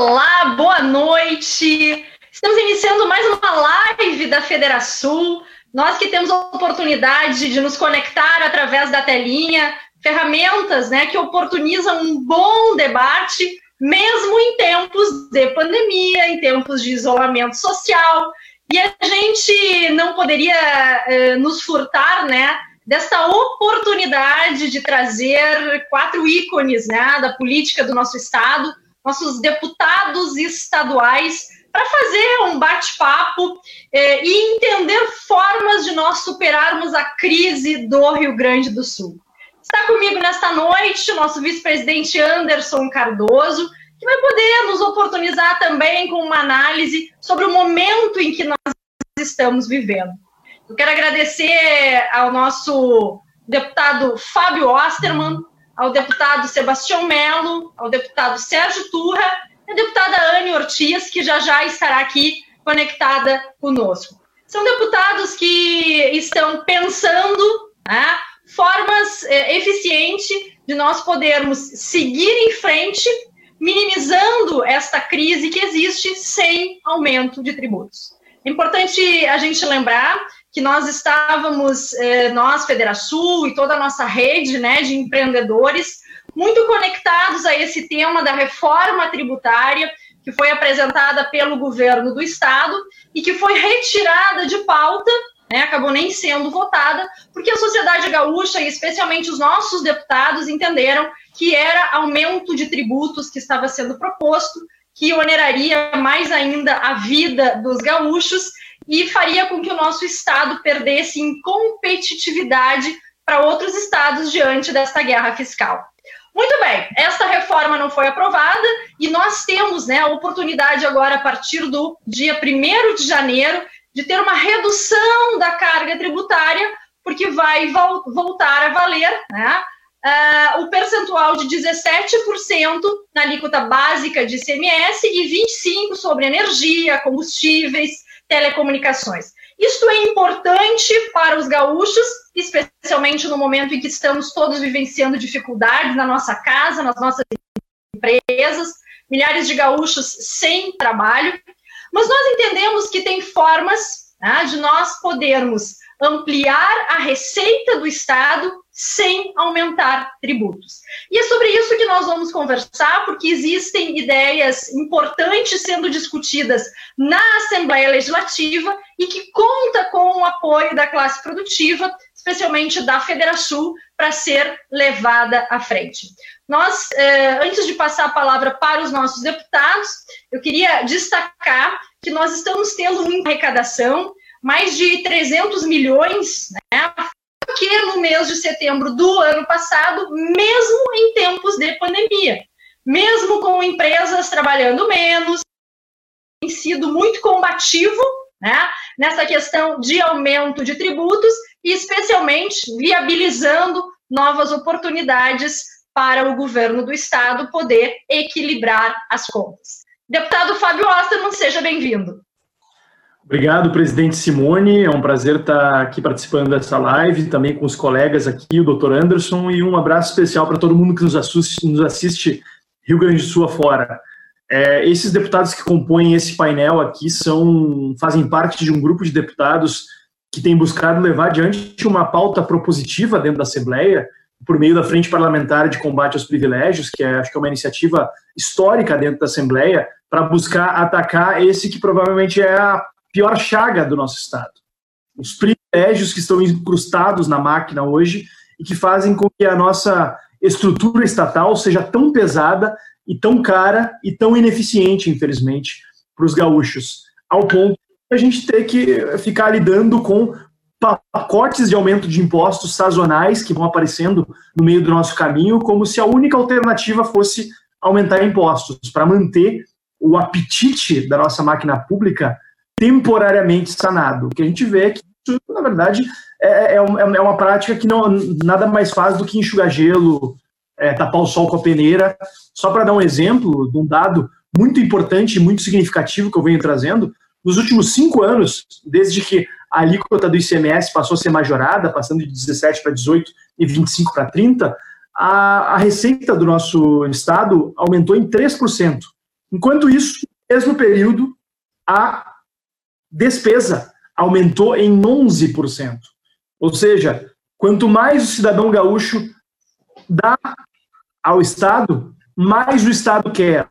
Olá, boa noite. Estamos iniciando mais uma live da Federação. Nós que temos a oportunidade de nos conectar através da telinha, ferramentas né, que oportunizam um bom debate, mesmo em tempos de pandemia, em tempos de isolamento social. E a gente não poderia eh, nos furtar né, desta oportunidade de trazer quatro ícones né, da política do nosso Estado nossos deputados estaduais, para fazer um bate-papo eh, e entender formas de nós superarmos a crise do Rio Grande do Sul. Está comigo nesta noite o nosso vice-presidente Anderson Cardoso, que vai poder nos oportunizar também com uma análise sobre o momento em que nós estamos vivendo. Eu quero agradecer ao nosso deputado Fábio Osterman, ao deputado Sebastião Melo, ao deputado Sérgio Turra e à deputada Anne Ortiz, que já já estará aqui conectada conosco. São deputados que estão pensando né, formas é, eficientes de nós podermos seguir em frente, minimizando esta crise que existe sem aumento de tributos. É importante a gente lembrar que nós estávamos, eh, nós, Federação e toda a nossa rede né, de empreendedores, muito conectados a esse tema da reforma tributária que foi apresentada pelo governo do estado e que foi retirada de pauta, né, acabou nem sendo votada, porque a sociedade gaúcha e especialmente os nossos deputados entenderam que era aumento de tributos que estava sendo proposto, que oneraria mais ainda a vida dos gaúchos e faria com que o nosso estado perdesse em competitividade para outros estados diante desta guerra fiscal. Muito bem, esta reforma não foi aprovada e nós temos né, a oportunidade agora, a partir do dia 1 de janeiro, de ter uma redução da carga tributária, porque vai vol voltar a valer né, uh, o percentual de 17% na alíquota básica de ICMS e 25% sobre energia, combustíveis, telecomunicações. Isto é importante para os gaúchos, especialmente no momento em que estamos todos vivenciando dificuldades na nossa casa, nas nossas empresas, milhares de gaúchos sem trabalho. Mas nós entendemos que tem formas né, de nós podermos ampliar a receita do Estado sem aumentar tributos. E é sobre isso que nós conversar, porque existem ideias importantes sendo discutidas na Assembleia Legislativa e que conta com o apoio da classe produtiva, especialmente da Federação, para ser levada à frente. Nós, eh, antes de passar a palavra para os nossos deputados, eu queria destacar que nós estamos tendo uma arrecadação mais de 300 milhões, né, que no mês de setembro do ano passado, mesmo em tempos de pandemia, mesmo com empresas trabalhando menos, tem sido muito combativo né, nessa questão de aumento de tributos e especialmente viabilizando novas oportunidades para o governo do estado poder equilibrar as contas. Deputado Fábio Osterman, seja bem-vindo. Obrigado, presidente Simone. É um prazer estar aqui participando dessa live, também com os colegas aqui, o doutor Anderson, e um abraço especial para todo mundo que nos assiste, nos assiste Rio Grande do Sul afora. É, esses deputados que compõem esse painel aqui são fazem parte de um grupo de deputados que tem buscado levar adiante uma pauta propositiva dentro da Assembleia, por meio da Frente Parlamentar de Combate aos Privilégios, que é, acho que é uma iniciativa histórica dentro da Assembleia, para buscar atacar esse que provavelmente é a pior chaga do nosso Estado. Os privilégios que estão incrustados na máquina hoje e que fazem com que a nossa estrutura estatal seja tão pesada e tão cara e tão ineficiente, infelizmente, para os gaúchos, ao ponto de a gente ter que ficar lidando com pacotes de aumento de impostos sazonais que vão aparecendo no meio do nosso caminho, como se a única alternativa fosse aumentar impostos para manter o apetite da nossa máquina pública temporariamente sanado. O que a gente vê é que isso, na verdade, é, é, é uma prática que não nada mais faz do que enxugar gelo, é, tapar o sol com a peneira. Só para dar um exemplo de um dado muito importante e muito significativo que eu venho trazendo, nos últimos cinco anos, desde que a alíquota do ICMS passou a ser majorada, passando de 17 para 18 e 25 para 30, a, a receita do nosso estado aumentou em 3%. Enquanto isso, no mesmo período, a despesa aumentou em 11%. Ou seja, quanto mais o cidadão gaúcho dá ao Estado, mais o Estado quer.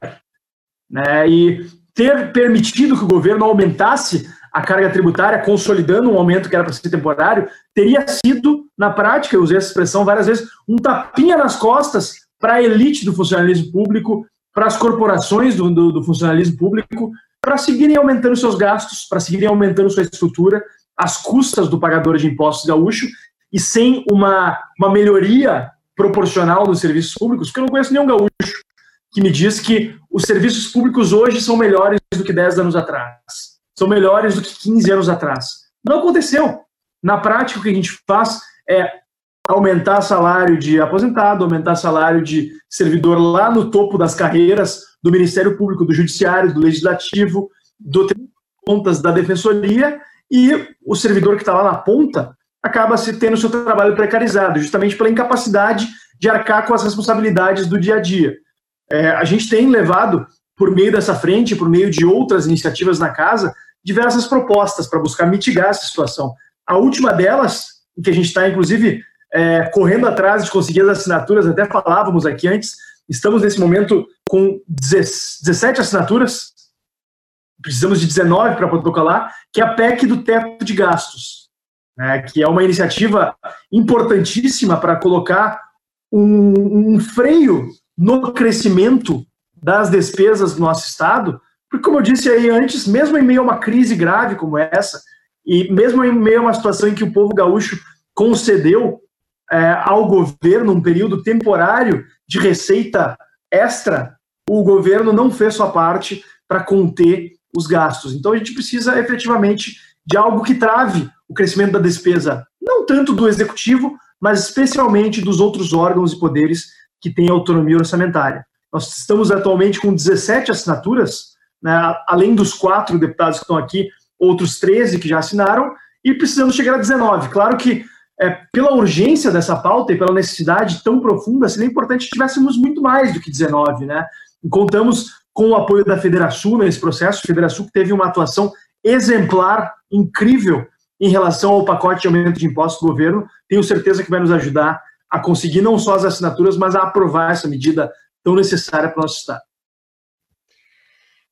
Né? E ter permitido que o governo aumentasse a carga tributária, consolidando um aumento que era para ser temporário, teria sido, na prática, eu usei essa expressão várias vezes, um tapinha nas costas para a elite do funcionalismo público, para as corporações do, do, do funcionalismo público, para seguirem aumentando seus gastos, para seguirem aumentando sua estrutura, às custas do pagador de impostos gaúcho, e sem uma, uma melhoria proporcional dos serviços públicos, porque eu não conheço nenhum gaúcho que me diz que os serviços públicos hoje são melhores do que 10 anos atrás, são melhores do que 15 anos atrás. Não aconteceu. Na prática, o que a gente faz é aumentar salário de aposentado, aumentar salário de servidor lá no topo das carreiras do Ministério Público, do Judiciário, do Legislativo, do Contas, da Defensoria, e o servidor que está lá na ponta acaba se tendo seu trabalho precarizado, justamente pela incapacidade de arcar com as responsabilidades do dia a dia. É, a gente tem levado, por meio dessa frente, por meio de outras iniciativas na casa, diversas propostas para buscar mitigar essa situação. A última delas, que a gente está, inclusive, é, correndo atrás de conseguir as assinaturas, até falávamos aqui antes, estamos nesse momento com 17 assinaturas, precisamos de 19 para protocolar, que é a PEC do teto de gastos, né, que é uma iniciativa importantíssima para colocar um, um freio no crescimento das despesas do nosso Estado, porque, como eu disse aí antes, mesmo em meio a uma crise grave como essa, e mesmo em meio a uma situação em que o povo gaúcho concedeu é, ao governo um período temporário de receita extra, o governo não fez sua parte para conter os gastos. Então a gente precisa efetivamente de algo que trave o crescimento da despesa, não tanto do executivo, mas especialmente dos outros órgãos e poderes que têm autonomia orçamentária. Nós estamos atualmente com 17 assinaturas, né, além dos quatro deputados que estão aqui, outros 13 que já assinaram, e precisamos chegar a 19. Claro que é, pela urgência dessa pauta e pela necessidade tão profunda, seria importante que tivéssemos muito mais do que 19, né? Contamos com o apoio da Federação nesse processo, Federação que teve uma atuação exemplar, incrível, em relação ao pacote de aumento de impostos do governo. Tenho certeza que vai nos ajudar a conseguir não só as assinaturas, mas a aprovar essa medida tão necessária para o nosso Estado.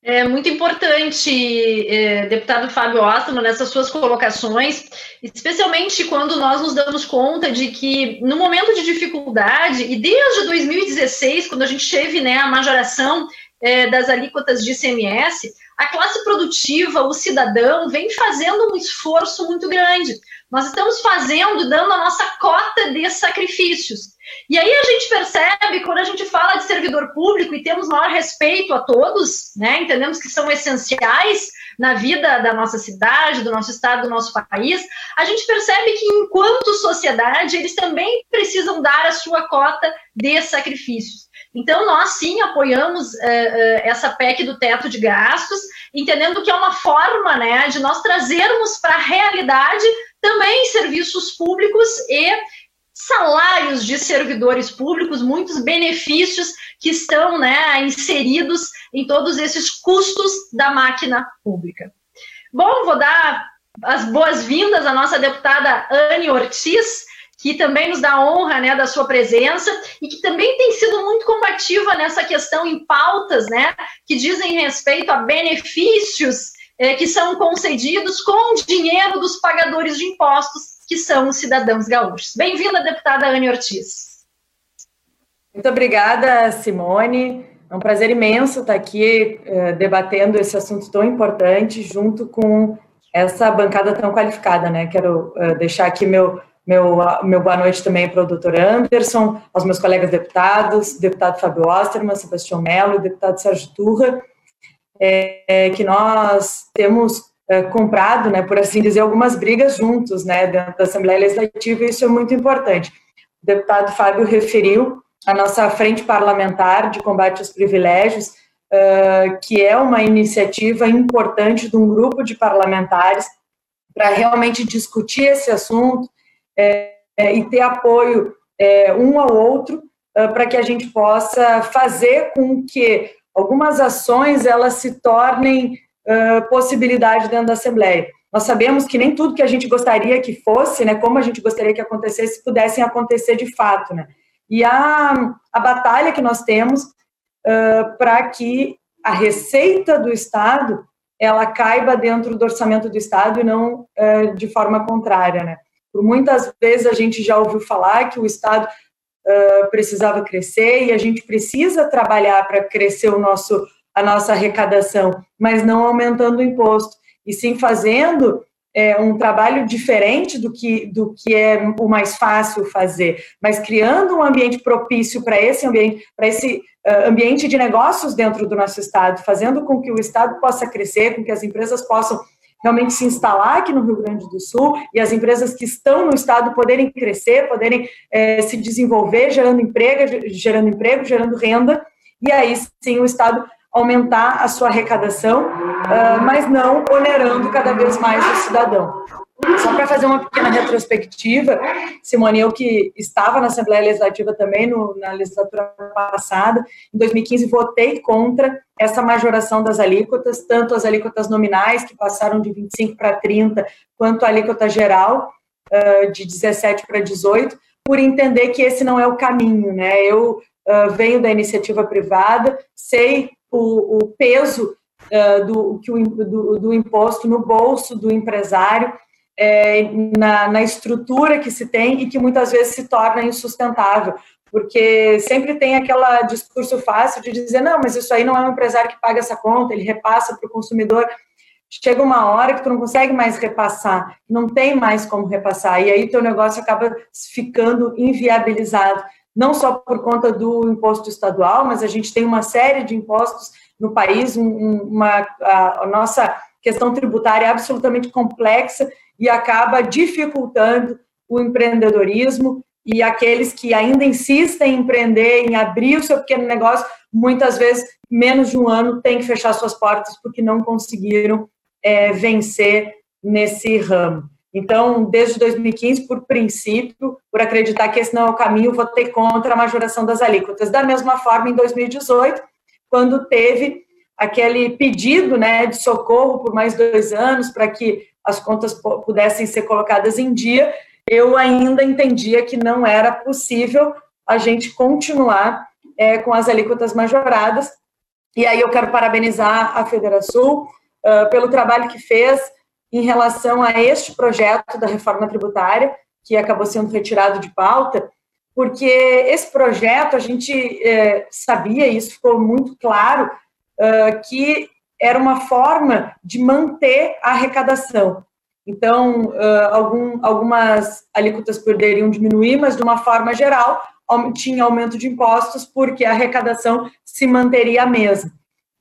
É muito importante, é, deputado Fábio Ostrano, nessas suas colocações, especialmente quando nós nos damos conta de que, no momento de dificuldade, e desde 2016, quando a gente teve né, a majoração é, das alíquotas de ICMS, a classe produtiva, o cidadão, vem fazendo um esforço muito grande. Nós estamos fazendo, dando a nossa cota de sacrifícios. E aí a gente percebe, quando a gente fala de servidor público e temos maior respeito a todos, né, entendemos que são essenciais na vida da nossa cidade, do nosso estado, do nosso país, a gente percebe que, enquanto sociedade, eles também precisam dar a sua cota de sacrifícios. Então, nós sim apoiamos uh, uh, essa PEC do teto de gastos, entendendo que é uma forma né, de nós trazermos para a realidade também serviços públicos e salários de servidores públicos, muitos benefícios que estão né, inseridos em todos esses custos da máquina pública. Bom, vou dar as boas-vindas à nossa deputada Anne Ortiz, que também nos dá honra né, da sua presença e que também tem sido muito combativa nessa questão em pautas né, que dizem respeito a benefícios eh, que são concedidos com dinheiro dos pagadores de impostos que são os cidadãos gaúchos. Bem-vinda, deputada Anne Ortiz. Muito obrigada, Simone. É um prazer imenso estar aqui uh, debatendo esse assunto tão importante junto com essa bancada tão qualificada, né? Quero uh, deixar aqui meu, meu, meu boa noite também para o doutor Anderson, aos meus colegas deputados, deputado Fábio Osterman, Sebastião Mello, deputado Sérgio Turra, é, é, que nós temos é, comprado, né, por assim dizer, algumas brigas juntos, né, dentro da Assembleia Legislativa, e isso é muito importante. O deputado Fábio referiu a nossa frente parlamentar de combate aos privilégios, uh, que é uma iniciativa importante de um grupo de parlamentares para realmente discutir esse assunto é, é, e ter apoio um ao outro para que a gente possa fazer com que algumas ações elas se tornem uh, possibilidade dentro da Assembleia. Nós sabemos que nem tudo que a gente gostaria que fosse, né, como a gente gostaria que acontecesse, pudessem acontecer de fato, né? E a, a batalha que nós temos uh, para que a receita do Estado ela caiba dentro do orçamento do Estado e não uh, de forma contrária, né? Por muitas vezes a gente já ouviu falar que o Estado precisava crescer e a gente precisa trabalhar para crescer o nosso a nossa arrecadação, mas não aumentando o imposto, e sim fazendo é, um trabalho diferente do que, do que é o mais fácil fazer, mas criando um ambiente propício para esse ambiente, para esse uh, ambiente de negócios dentro do nosso estado, fazendo com que o estado possa crescer, com que as empresas possam realmente se instalar aqui no Rio Grande do Sul e as empresas que estão no estado poderem crescer, poderem é, se desenvolver, gerando emprego, gerando emprego, gerando renda, e aí sim o estado aumentar a sua arrecadação, uh, mas não onerando cada vez mais o cidadão. Só para fazer uma pequena retrospectiva, Simone, eu que estava na Assembleia Legislativa também no, na legislatura passada, em 2015 votei contra essa majoração das alíquotas, tanto as alíquotas nominais, que passaram de 25 para 30, quanto a alíquota geral, uh, de 17 para 18, por entender que esse não é o caminho, né? Eu uh, venho da iniciativa privada, sei o, o peso uh, do, que o, do, do, imposto no bolso do empresário, é, na, na estrutura que se tem e que muitas vezes se torna insustentável, porque sempre tem aquele discurso fácil de dizer, não, mas isso aí não é um empresário que paga essa conta, ele repassa para o consumidor. Chega uma hora que tu não consegue mais repassar, não tem mais como repassar, e aí teu negócio acaba ficando inviabilizado não só por conta do imposto estadual, mas a gente tem uma série de impostos no país, uma, a, a nossa questão tributária é absolutamente complexa e acaba dificultando o empreendedorismo e aqueles que ainda insistem em empreender, em abrir o seu pequeno negócio, muitas vezes, menos de um ano, têm que fechar suas portas porque não conseguiram é, vencer nesse ramo. Então, desde 2015, por princípio, por acreditar que esse não é o caminho, votei contra a majoração das alíquotas. Da mesma forma, em 2018, quando teve aquele pedido né, de socorro por mais dois anos para que as contas pudessem ser colocadas em dia, eu ainda entendia que não era possível a gente continuar é, com as alíquotas majoradas. E aí eu quero parabenizar a Federação uh, pelo trabalho que fez em relação a este projeto da reforma tributária, que acabou sendo retirado de pauta, porque esse projeto, a gente é, sabia, isso ficou muito claro, uh, que era uma forma de manter a arrecadação. Então, algum, algumas alíquotas poderiam diminuir, mas de uma forma geral, tinha aumento de impostos, porque a arrecadação se manteria a mesma.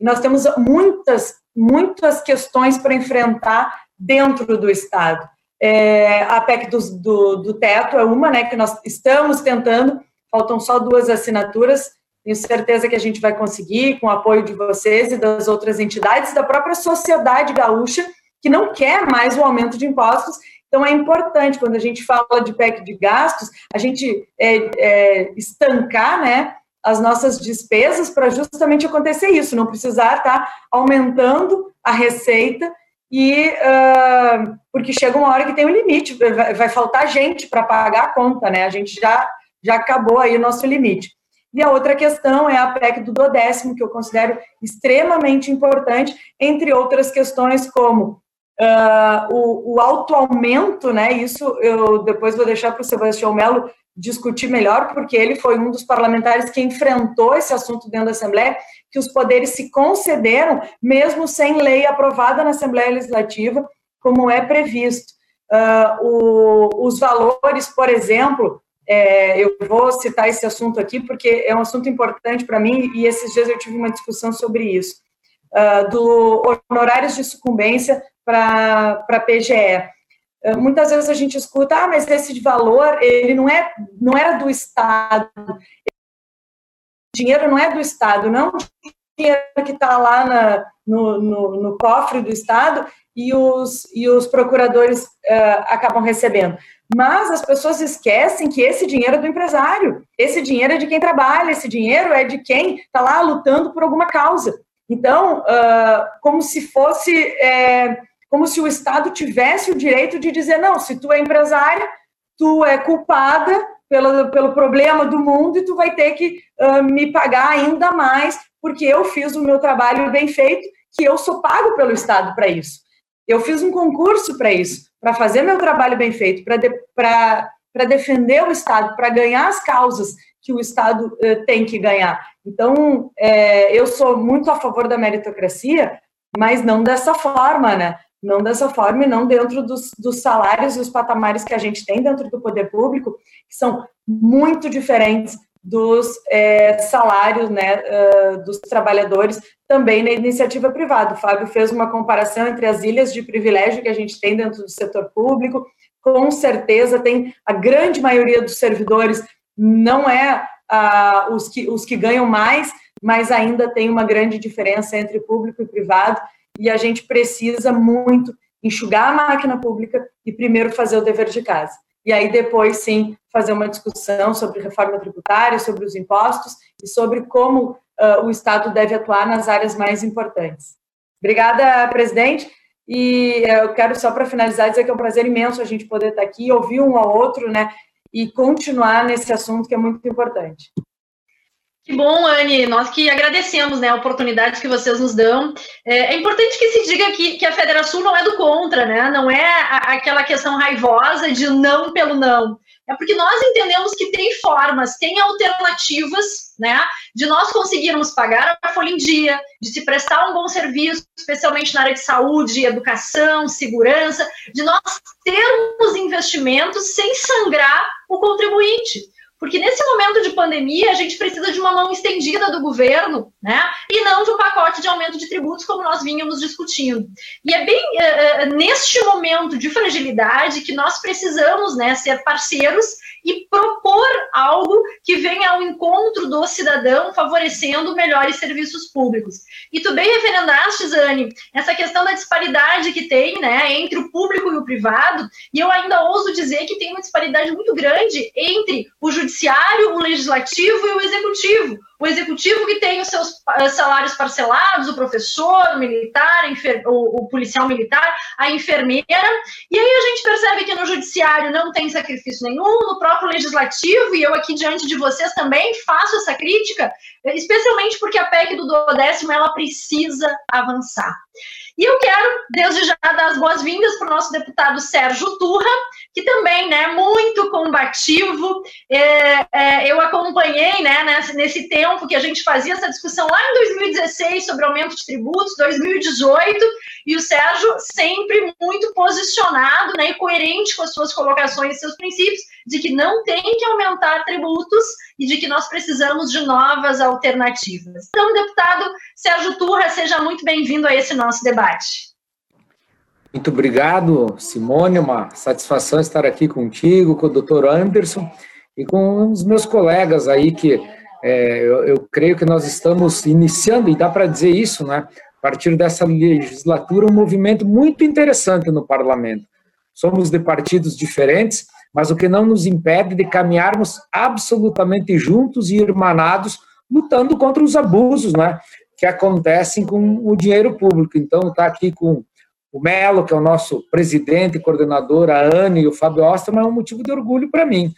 Nós temos muitas, muitas questões para enfrentar dentro do Estado. É, a PEC do, do, do, teto é uma, né, que nós estamos tentando, faltam só duas assinaturas, tenho certeza que a gente vai conseguir, com o apoio de vocês e das outras entidades, da própria sociedade gaúcha, que não quer mais o aumento de impostos. Então, é importante, quando a gente fala de PEC de gastos, a gente é, é, estancar né, as nossas despesas para justamente acontecer isso, não precisar estar tá aumentando a receita e uh, porque chega uma hora que tem um limite, vai, vai faltar gente para pagar a conta, né? A gente já, já acabou aí o nosso limite. E a outra questão é a PEC do dodécimo, que eu considero extremamente importante, entre outras questões como uh, o, o alto aumento, né? Isso eu depois vou deixar para o Sebastião Melo discutir melhor, porque ele foi um dos parlamentares que enfrentou esse assunto dentro da Assembleia, que os poderes se concederam, mesmo sem lei aprovada na Assembleia Legislativa, como é previsto. Uh, o, os valores, por exemplo, é, eu vou citar esse assunto aqui porque é um assunto importante para mim e esses dias eu tive uma discussão sobre isso, uh, do honorários de sucumbência para a PGE. Uh, muitas vezes a gente escuta, ah, mas esse valor, ele não, é, não era do Estado, dinheiro não é do Estado, não dinheiro que está lá na, no, no, no, cofre do Estado e os, e os procuradores uh, acabam recebendo. Mas as pessoas esquecem que esse dinheiro é do empresário, esse dinheiro é de quem trabalha, esse dinheiro é de quem está lá lutando por alguma causa. Então, uh, como se fosse, é, como se o Estado tivesse o direito de dizer, não, se tu é empresária, tu é culpada pelo, pelo problema do mundo e tu vai ter que uh, me pagar ainda mais porque eu fiz o meu trabalho bem feito, que eu sou pago pelo Estado para isso. Eu fiz um concurso para isso, para fazer meu trabalho bem feito, para de, defender o Estado, para ganhar as causas que o Estado uh, tem que ganhar. Então, é, eu sou muito a favor da meritocracia, mas não dessa forma, né? Não dessa forma e não dentro dos, dos salários e os patamares que a gente tem dentro do poder público, que são muito diferentes dos é, salários né, uh, dos trabalhadores também na iniciativa privada. O Fábio fez uma comparação entre as ilhas de privilégio que a gente tem dentro do setor público, com certeza tem a grande maioria dos servidores não é uh, os, que, os que ganham mais, mas ainda tem uma grande diferença entre público e privado, e a gente precisa muito enxugar a máquina pública e primeiro fazer o dever de casa. E aí depois, sim, fazer uma discussão sobre reforma tributária, sobre os impostos e sobre como uh, o Estado deve atuar nas áreas mais importantes. Obrigada, presidente. E eu quero só para finalizar dizer que é um prazer imenso a gente poder estar aqui, ouvir um ao outro, né, e continuar nesse assunto que é muito importante. Que bom, Anne. Nós que agradecemos né, a oportunidade que vocês nos dão. É, é importante que se diga que, que a Federação não é do contra, né? Não é a, aquela questão raivosa de não pelo não. É porque nós entendemos que tem formas, tem alternativas, né? De nós conseguirmos pagar a folha em dia, de se prestar um bom serviço, especialmente na área de saúde, educação, segurança, de nós termos investimentos sem sangrar o contribuinte. Porque nesse momento de pandemia, a gente precisa de uma mão estendida do governo, né? E não de um pacote de aumento de tributos, como nós vínhamos discutindo. E é bem uh, neste momento de fragilidade que nós precisamos né, ser parceiros e propor algo que venha ao encontro do cidadão, favorecendo melhores serviços públicos. E tu bem referendaste, Zane, essa questão da disparidade que tem né, entre o público e o privado, e eu ainda ouso dizer que tem uma disparidade muito grande entre o judiciário, o legislativo e o executivo o executivo que tem os seus eh, salários parcelados, o professor, o militar, o, policial militar, a enfermeira, e aí a gente percebe que no judiciário não tem sacrifício nenhum, no próprio legislativo, e eu aqui diante de vocês também faço essa crítica, especialmente porque a PEC do décimo ela precisa avançar. E eu quero, desde já, dar as boas-vindas para o nosso deputado Sérgio Turra, que também, né, muito combativo. É, é, eu acompanhei, né, nesse, nesse tempo que a gente fazia essa discussão lá em 2016 sobre aumento de tributos, 2018, e o Sérgio sempre muito posicionado, né, e coerente com as suas colocações e seus princípios, de que não tem que aumentar tributos e de que nós precisamos de novas alternativas. Então, deputado Sérgio Turra, seja muito bem-vindo a esse nosso debate. Muito obrigado, Simone. Uma satisfação estar aqui contigo, com o doutor Anderson e com os meus colegas aí, que é, eu, eu, creio que nós estamos iniciando, e dá para dizer isso, né? A partir dessa legislatura, um movimento muito interessante no parlamento. Somos de partidos diferentes, mas o que não nos impede de caminharmos absolutamente juntos e irmanados, lutando contra os abusos, né? Que acontecem com o dinheiro público. Então, está aqui com o Melo, que é o nosso presidente e coordenador, a Anne e o Fábio Osterman, é um motivo de orgulho para mim,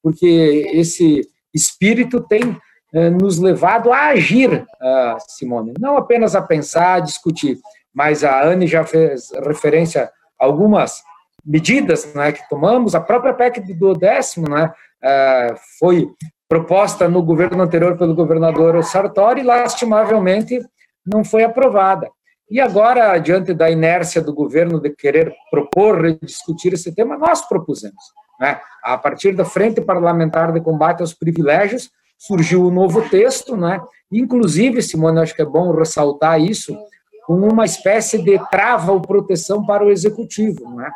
porque esse espírito tem eh, nos levado a agir, uh, Simone, não apenas a pensar, a discutir, mas a Anne já fez referência a algumas medidas né, que tomamos, a própria PEC do décimo né, uh, foi proposta no governo anterior pelo governador Sartori lastimavelmente, não foi aprovada. E agora, diante da inércia do governo de querer propor, discutir esse tema, nós propusemos. Né? A partir da Frente Parlamentar de Combate aos Privilégios, surgiu o um novo texto, né? inclusive, Simone, acho que é bom ressaltar isso, com uma espécie de trava ou proteção para o executivo. Né?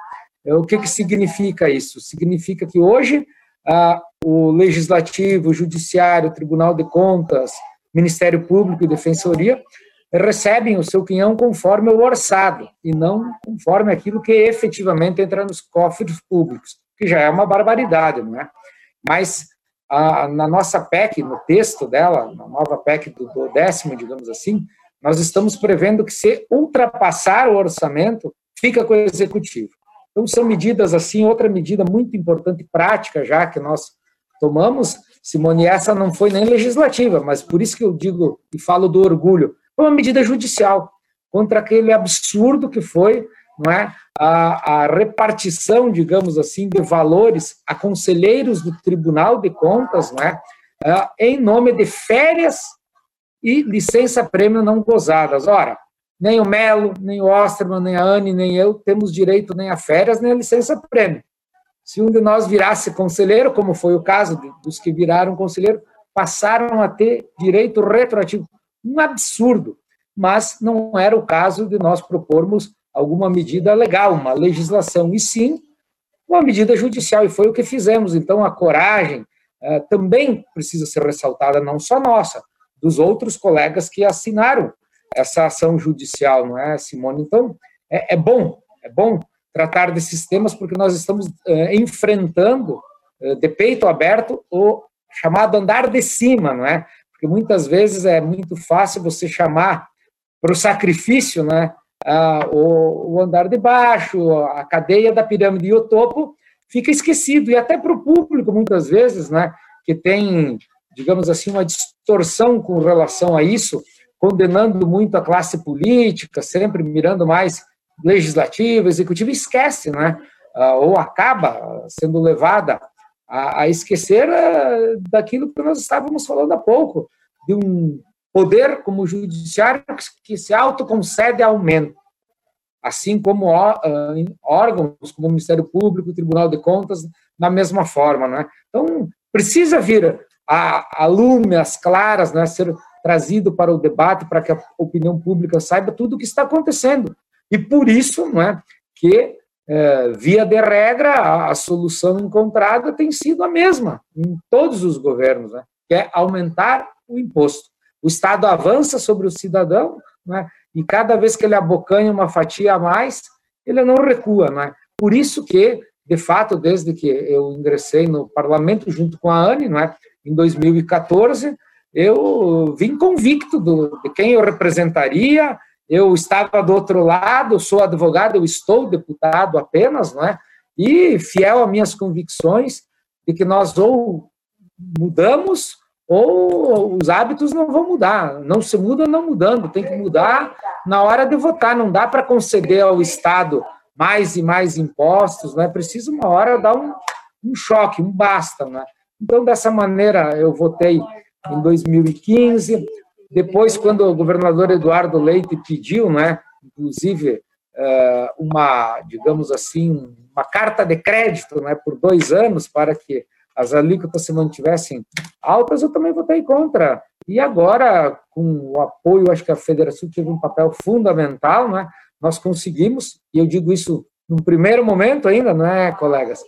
O que, que significa isso? Significa que hoje ah, o Legislativo, o Judiciário, o Tribunal de Contas, Ministério Público e Defensoria recebem o seu quinhão conforme o orçado e não conforme aquilo que efetivamente entra nos cofres públicos, que já é uma barbaridade, não é? Mas a, na nossa PEC, no texto dela, na nova PEC do, do décimo, digamos assim, nós estamos prevendo que se ultrapassar o orçamento, fica com o executivo. Então, são medidas assim. Outra medida muito importante, prática, já que nós tomamos, Simone, essa não foi nem legislativa, mas por isso que eu digo e falo do orgulho, uma medida judicial contra aquele absurdo que foi não é, a, a repartição, digamos assim, de valores a conselheiros do Tribunal de Contas, não é, é em nome de férias e licença-prêmio não gozadas. Ora, nem o Melo, nem o Osterman, nem a Anne, nem eu temos direito nem a férias, nem a licença-prêmio. Se um de nós virasse conselheiro, como foi o caso dos que viraram conselheiro, passaram a ter direito retroativo. Um absurdo. Mas não era o caso de nós propormos alguma medida legal, uma legislação, e sim uma medida judicial, e foi o que fizemos. Então, a coragem eh, também precisa ser ressaltada, não só nossa, dos outros colegas que assinaram essa ação judicial, não é, Simone? Então, é, é bom, é bom tratar desses temas, porque nós estamos eh, enfrentando, eh, de peito aberto, o chamado andar de cima, não é? Porque muitas vezes é muito fácil você chamar para o sacrifício, né? O, o, andar de baixo, a cadeia da pirâmide e o topo fica esquecido, e até para o público, muitas vezes, né? Que tem, digamos assim, uma distorção com relação a isso, condenando muito a classe política, sempre mirando mais legislativo, executivo, esquece, né? Ou acaba sendo levada a, esquecer ah, daquilo que nós estávamos falando há pouco, de um poder como o judiciário que se autoconcede aumento, assim como ah, órgãos como o Ministério Público, o Tribunal de Contas, na mesma forma, né? Então, precisa vir a, a lume, as claras, né, ser trazido para o debate, para que a opinião pública saiba tudo o que está acontecendo. E por isso, não é, que, é, via de regra, a, a, solução encontrada tem sido a mesma em todos os governos, né, que é aumentar o imposto. O Estado avança sobre o cidadão, né, e cada vez que ele abocanha uma fatia a mais, ele não recua. Né? Por isso que, de fato, desde que eu ingressei no parlamento junto com a ANE, não é, em 2014, eu vim convicto do, de quem eu representaria, eu estava do outro lado, sou advogado, eu estou deputado apenas, não é? E fiel a minhas convicções de que nós ou mudamos ou os hábitos não vão mudar. Não se muda não mudando, tem que mudar na hora de votar. Não dá para conceder ao Estado mais e mais impostos, não é preciso uma hora dar um, um choque, um basta. Não é? Então, dessa maneira, eu votei em 2015. Depois, quando o governador Eduardo Leite pediu, né, inclusive, eh, uma, digamos assim, uma carta de crédito né, por dois anos para que as alíquotas se mantivessem altas, eu também votei contra. E agora, com o apoio, acho que a Federação teve um papel fundamental, né? nós conseguimos, e eu digo isso num primeiro momento ainda, não é, colegas?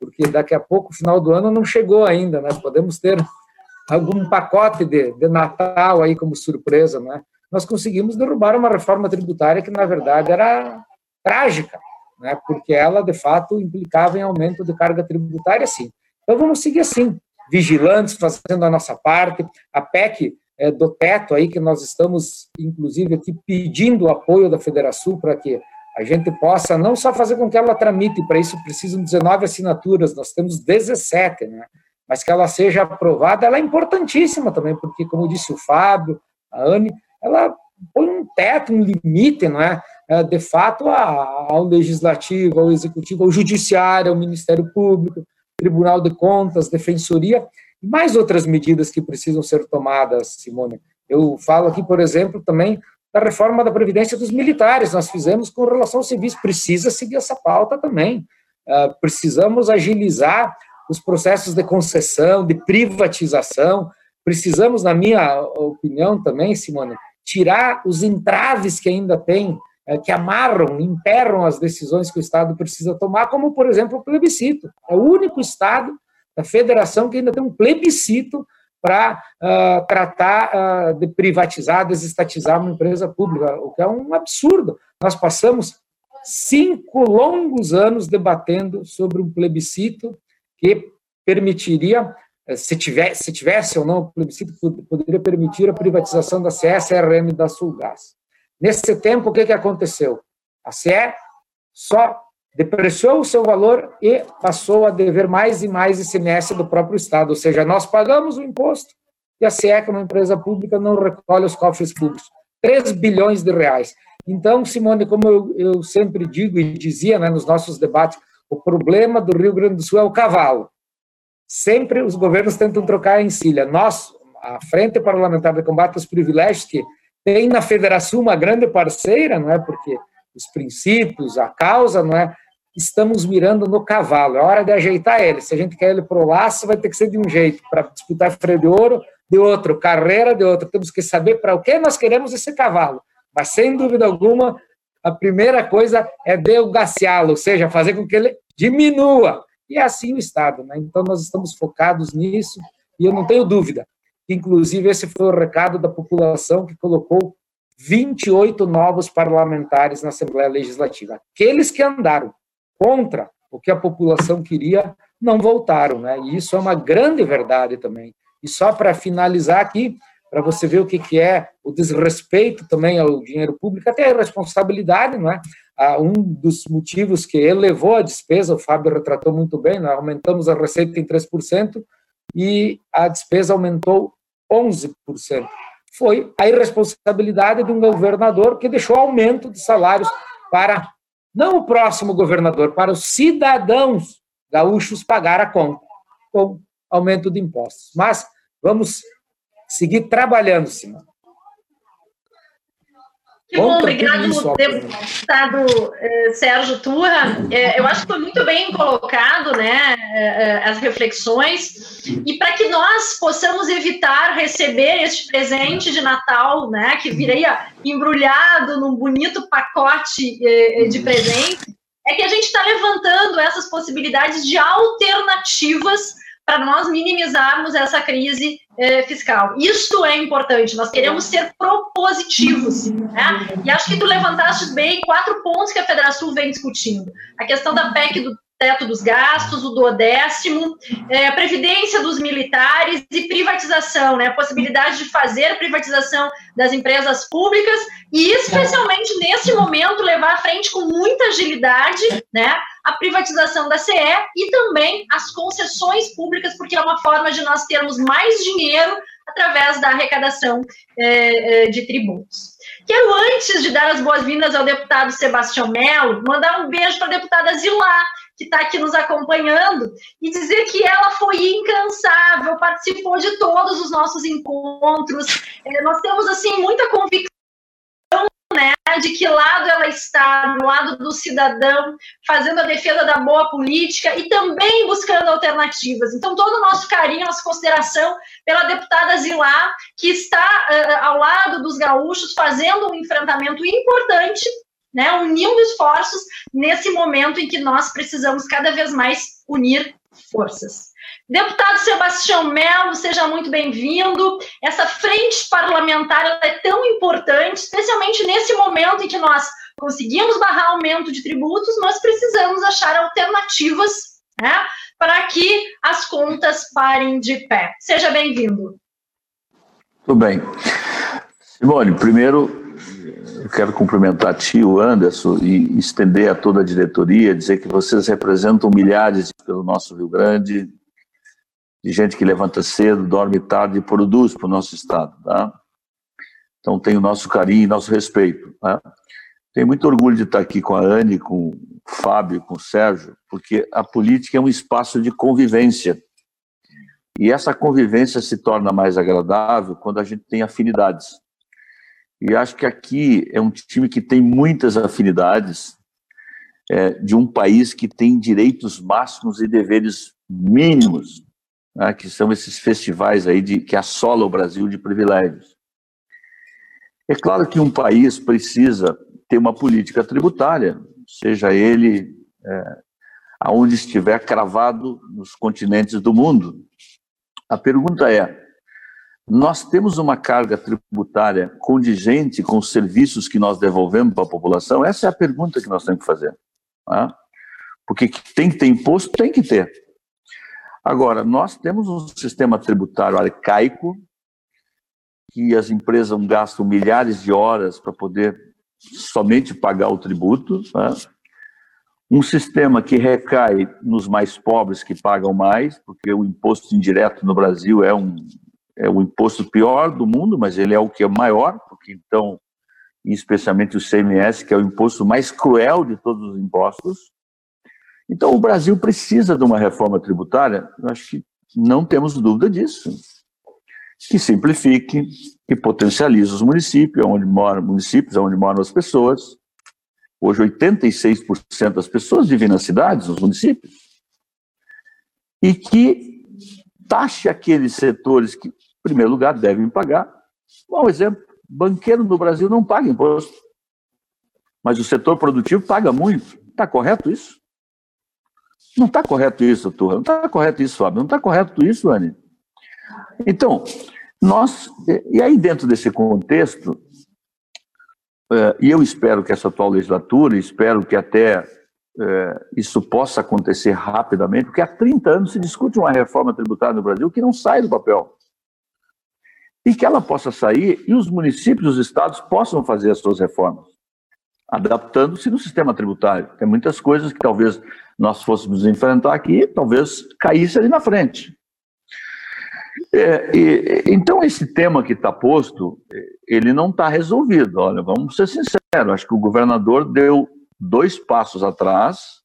Porque daqui a pouco, final do ano, não chegou ainda, né? podemos ter algum pacote de, de Natal aí como surpresa, né? Nós conseguimos derrubar uma reforma tributária que, na verdade, era trágica, né? Porque ela, de fato, implicava em aumento de carga tributária, sim. Então, vamos seguir assim, vigilantes, fazendo a nossa parte. A PEC é, do teto aí, que nós estamos, inclusive, aqui pedindo o apoio da Federação para que a gente possa não só fazer com que ela tramite, para isso precisam 19 assinaturas, nós temos 17, né? Mas que ela seja aprovada, ela é importantíssima também, porque, como disse o Fábio, a Anne, ela põe um teto, um limite, não é? é de fato, ao legislativo, ao executivo, ao judiciário, ao Ministério Público, Tribunal de Contas, Defensoria, e mais outras medidas que precisam ser tomadas, Simone. Eu falo aqui, por exemplo, também da reforma da Previdência dos militares, nós fizemos com relação aos civis, precisa seguir essa pauta também. Uh, precisamos agilizar os processos de concessão, de privatização. Precisamos, na minha opinião também, Simone, tirar os entraves que ainda tem, eh, que amarram, emperram as decisões que o Estado precisa tomar, como, por exemplo, o plebiscito. É o único Estado da federação que ainda tem um plebiscito para uh, tratar uh, de privatizar, desestatizar uma empresa pública, o que é um absurdo. Nós passamos cinco longos anos debatendo sobre um plebiscito que permitiria, eh, se tivesse, se tivesse ou não o plebiscito, poderia permitir a privatização da CSRM e da Sulgás. Nesse tempo, o que, que aconteceu? A CE só depreciou o seu valor e passou a dever mais e mais ICMS do próprio Estado, ou seja, nós pagamos o imposto e a CE, é uma empresa pública, não recolhe os cofres públicos. 3 bilhões de reais. Então, Simone, como eu, eu sempre digo e dizia né, nos nossos debates, o problema do Rio Grande do Sul é o cavalo. Sempre os governos tentam trocar a encilha. Nós, a Frente Parlamentar de Combate aos Privilégios, que tem na Federação uma grande parceira, não é? Porque os princípios, a causa, não é? Estamos mirando no cavalo, é hora de ajeitar ele. Se a gente quer ele pro laço, vai ter que ser de um jeito, para disputar freio de ouro, de outro, carreira de outro. Temos que saber para o que nós queremos esse cavalo. Mas, sem dúvida alguma, a primeira coisa é delgaciá-lo, ou seja, fazer com que ele diminua. E é assim o Estado. Né? Então, nós estamos focados nisso, e eu não tenho dúvida. Inclusive, esse foi o recado da população que colocou 28 novos parlamentares na Assembleia Legislativa. Aqueles que andaram contra o que a população queria não voltaram, né? E isso é uma grande verdade também. E só para finalizar aqui, para você ver o que, que é o desrespeito também ao dinheiro público, até a irresponsabilidade, não é? Ah, um dos motivos que elevou a despesa, o Fábio retratou muito bem, nós aumentamos a receita em 3% e a despesa aumentou 11% foi a irresponsabilidade de um governador que deixou aumento de salários para, não o próximo governador, para os cidadãos gaúchos pagar a conta, com aumento de impostos. Mas vamos seguir trabalhando, Simão. Que bom, obrigado, deputado eh, Sérgio Turra. Eh, eu acho que foi muito bem colocado né, eh, as reflexões, e para que nós possamos evitar receber este presente de Natal, né, que viria embrulhado num bonito pacote de presente, é que a gente está levantando essas possibilidades de alternativas para nós minimizarmos essa crise eh, fiscal. Isso é importante, nós queremos ser propositivos. Né? E acho que tu levantaste bem quatro pontos que a Federação vem discutindo. A questão da PEC do teto dos gastos, o duodécimo, é, previdência dos militares e privatização, né, a possibilidade de fazer privatização das empresas públicas e, especialmente nesse momento, levar à frente com muita agilidade né, a privatização da CE e também as concessões públicas, porque é uma forma de nós termos mais dinheiro através da arrecadação é, é de tributos. Quero, antes de dar as boas-vindas ao deputado Sebastião Melo, mandar um beijo para a deputada Zilá, que está aqui nos acompanhando, e dizer que ela foi incansável, participou de todos os nossos encontros. É, nós temos, assim, muita convicção né, de que lado ela está, do lado do cidadão, fazendo a defesa da boa política e também buscando alternativas. Então, todo o nosso carinho, nossa consideração pela deputada Zilá, que está uh, ao lado dos gaúchos, fazendo um enfrentamento importante né, unindo esforços nesse momento em que nós precisamos cada vez mais unir forças. Deputado Sebastião Melo, seja muito bem-vindo. Essa frente parlamentar é tão importante, especialmente nesse momento em que nós conseguimos barrar aumento de tributos, nós precisamos achar alternativas né, para que as contas parem de pé. Seja bem-vindo. Tudo bem. Simone, primeiro quero cumprimentar a ti, o Anderson, e estender a toda a diretoria, dizer que vocês representam milhares pelo nosso Rio Grande, de gente que levanta cedo, dorme tarde e produz para o nosso Estado. Tá? Então tem o nosso carinho e nosso respeito. Tá? Tenho muito orgulho de estar aqui com a Anne, com o Fábio, com o Sérgio, porque a política é um espaço de convivência. E essa convivência se torna mais agradável quando a gente tem afinidades. E acho que aqui é um time que tem muitas afinidades é, de um país que tem direitos máximos e deveres mínimos, né, que são esses festivais aí de, que assolam o Brasil de privilégios. É claro que um país precisa ter uma política tributária, seja ele é, aonde estiver cravado nos continentes do mundo. A pergunta é: nós temos uma carga tributária condigente com os serviços que nós devolvemos para a população? Essa é a pergunta que nós temos que fazer. Tá? Porque tem que ter imposto, tem que ter. Agora, nós temos um sistema tributário arcaico, que as empresas gastam milhares de horas para poder somente pagar o tributo, né? um sistema que recai nos mais pobres que pagam mais, porque o imposto indireto no Brasil é um é o imposto pior do mundo, mas ele é o que é maior, porque então, especialmente o CMS, que é o imposto mais cruel de todos os impostos. Então, o Brasil precisa de uma reforma tributária, eu acho que não temos dúvida disso, que simplifique, que potencialize os municípios, onde moram municípios, onde moram as pessoas. Hoje, 86% das pessoas vivem nas cidades, nos municípios, e que taxe aqueles setores que, em primeiro lugar, devem pagar. Bom exemplo, banqueiro no Brasil não paga imposto, mas o setor produtivo paga muito. Está correto isso? Não está correto isso, Turra. Não está correto isso, Fábio. Não está correto isso, Anne. Então, nós, e aí dentro desse contexto, é, e eu espero que essa atual legislatura, espero que até é, isso possa acontecer rapidamente, porque há 30 anos se discute uma reforma tributária no Brasil que não sai do papel. E que ela possa sair e os municípios, os estados possam fazer as suas reformas, adaptando-se no sistema tributário. Tem muitas coisas que talvez nós fôssemos enfrentar aqui, talvez caísse ali na frente. É, e, então, esse tema que está posto, ele não está resolvido. Olha, vamos ser sinceros, acho que o governador deu dois passos atrás,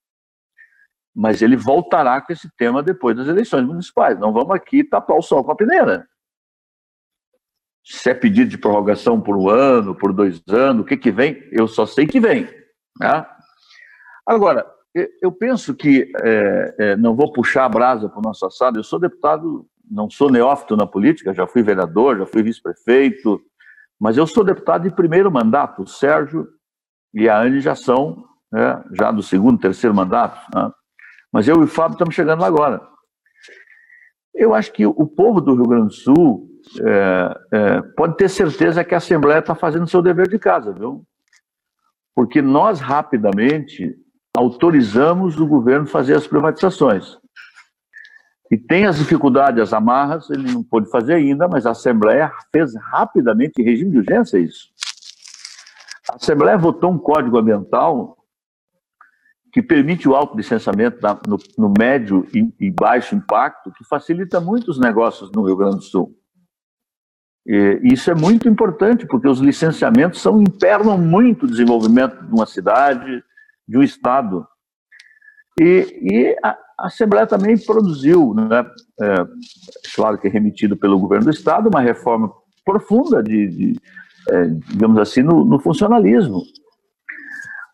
mas ele voltará com esse tema depois das eleições municipais. Não vamos aqui tapar o sol com a peneira. Se é pedido de prorrogação por um ano, por dois anos, o que, que vem, eu só sei que vem. Né? Agora, eu penso que, é, é, não vou puxar a brasa para o nosso assado, eu sou deputado, não sou neófito na política, já fui vereador, já fui vice-prefeito, mas eu sou deputado de primeiro mandato. O Sérgio e a Anne já são, né, já do segundo, terceiro mandato. Né? Mas eu e o Fábio estamos chegando agora. Eu acho que o povo do Rio Grande do Sul é, é, pode ter certeza que a Assembleia está fazendo seu dever de casa, viu? Porque nós rapidamente autorizamos o governo fazer as privatizações. E tem as dificuldades, as amarras, ele não pôde fazer ainda, mas a Assembleia fez rapidamente, em regime de urgência, isso. A Assembleia votou um código ambiental que permite o autolicenciamento no, no médio e, e, baixo impacto, que facilita muito os negócios no Rio Grande do Sul. E isso é muito importante, porque os licenciamentos são, impernam muito o desenvolvimento de uma cidade, de um estado. E, e a, Assembleia também produziu, né, é, claro que é remetido pelo governo do estado, uma reforma profunda de, de é, digamos assim, no, no, funcionalismo.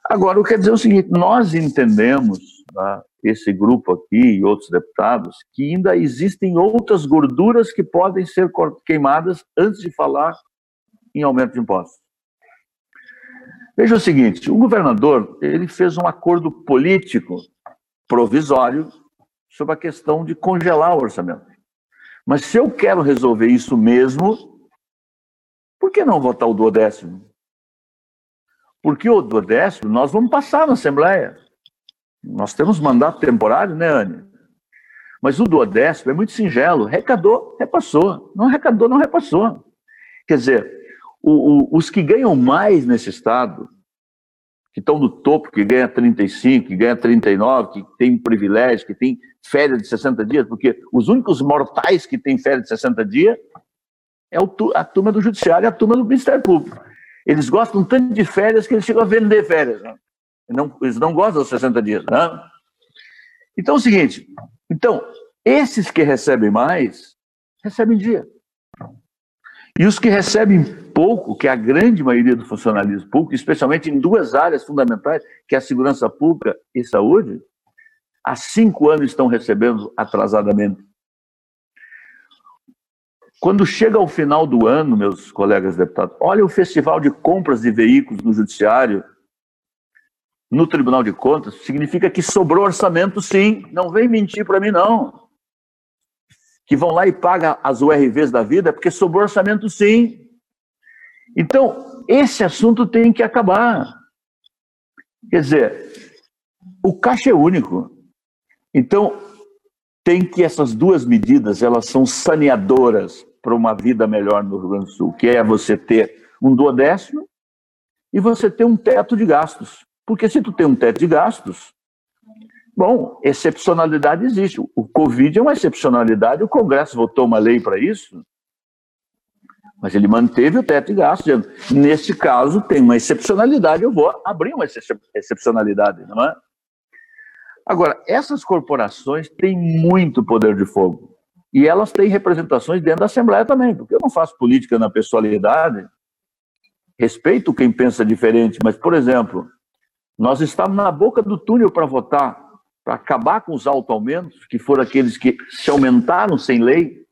Agora, eu quero dizer o seguinte: nós entendemos, tá, esse grupo aqui e outros deputados, que ainda existem outras gorduras que podem ser queimadas antes de falar em aumento de impostos. Veja o seguinte: o governador ele fez um acordo político provisório sobre a questão de congelar o orçamento. Mas se eu quero resolver isso mesmo, por que não votar o duodécimo? Porque o duodécimo nós vamos passar na Assembleia. Nós temos mandato temporário, né, Anne? Mas o duodécimo é muito singelo. Recadou, repassou. Não recadou, não repassou. Quer dizer, o, o, os que ganham mais nesse Estado, que estão no topo, que ganha 35, que ganha 39, que tem privilégio, que tem férias de 60 dias, porque os únicos mortais que têm férias de 60 dias é a turma do Judiciário e a turma do Ministério Público. Eles gostam tanto de férias que eles chegam a vender férias. Né? Não, eles não gostam dos 60 dias. Né? Então é o seguinte: então, esses que recebem mais, recebem dia. E os que recebem pouco, que é a grande maioria do funcionalismo público, especialmente em duas áreas fundamentais, que é a segurança pública e saúde, há cinco anos estão recebendo atrasadamente. Quando chega ao final do ano, meus colegas deputados, olha o festival de compras de veículos no Judiciário, no Tribunal de Contas, significa que sobrou orçamento sim. Não vem mentir para mim, não. que vão lá e pagam as URVs da vida, porque sobrou orçamento sim. Então, esse assunto tem que acabar. Quer dizer, o caixa é único. Então, tem que essas duas medidas, elas são saneadoras para uma vida melhor no Rio Grande do Sul, que é você ter um duodécimo e você ter um teto de gastos. Porque se tu tem um teto de gastos, bom, excepcionalidade existe. O Covid é uma excepcionalidade, o Congresso votou uma lei para isso, mas ele manteve o teto de gastos, dizendo, nesse caso tem uma excepcionalidade, eu vou abrir uma excepcionalidade, não é? Agora, essas corporações têm muito poder de fogo. E elas têm representações dentro da Assembleia também, porque eu não faço política na pessoalidade, respeito quem pensa diferente, mas, por exemplo, nós estávamos na boca do túnel para votar, para acabar com os auto-aumentos, que foram aqueles que se aumentaram sem lei,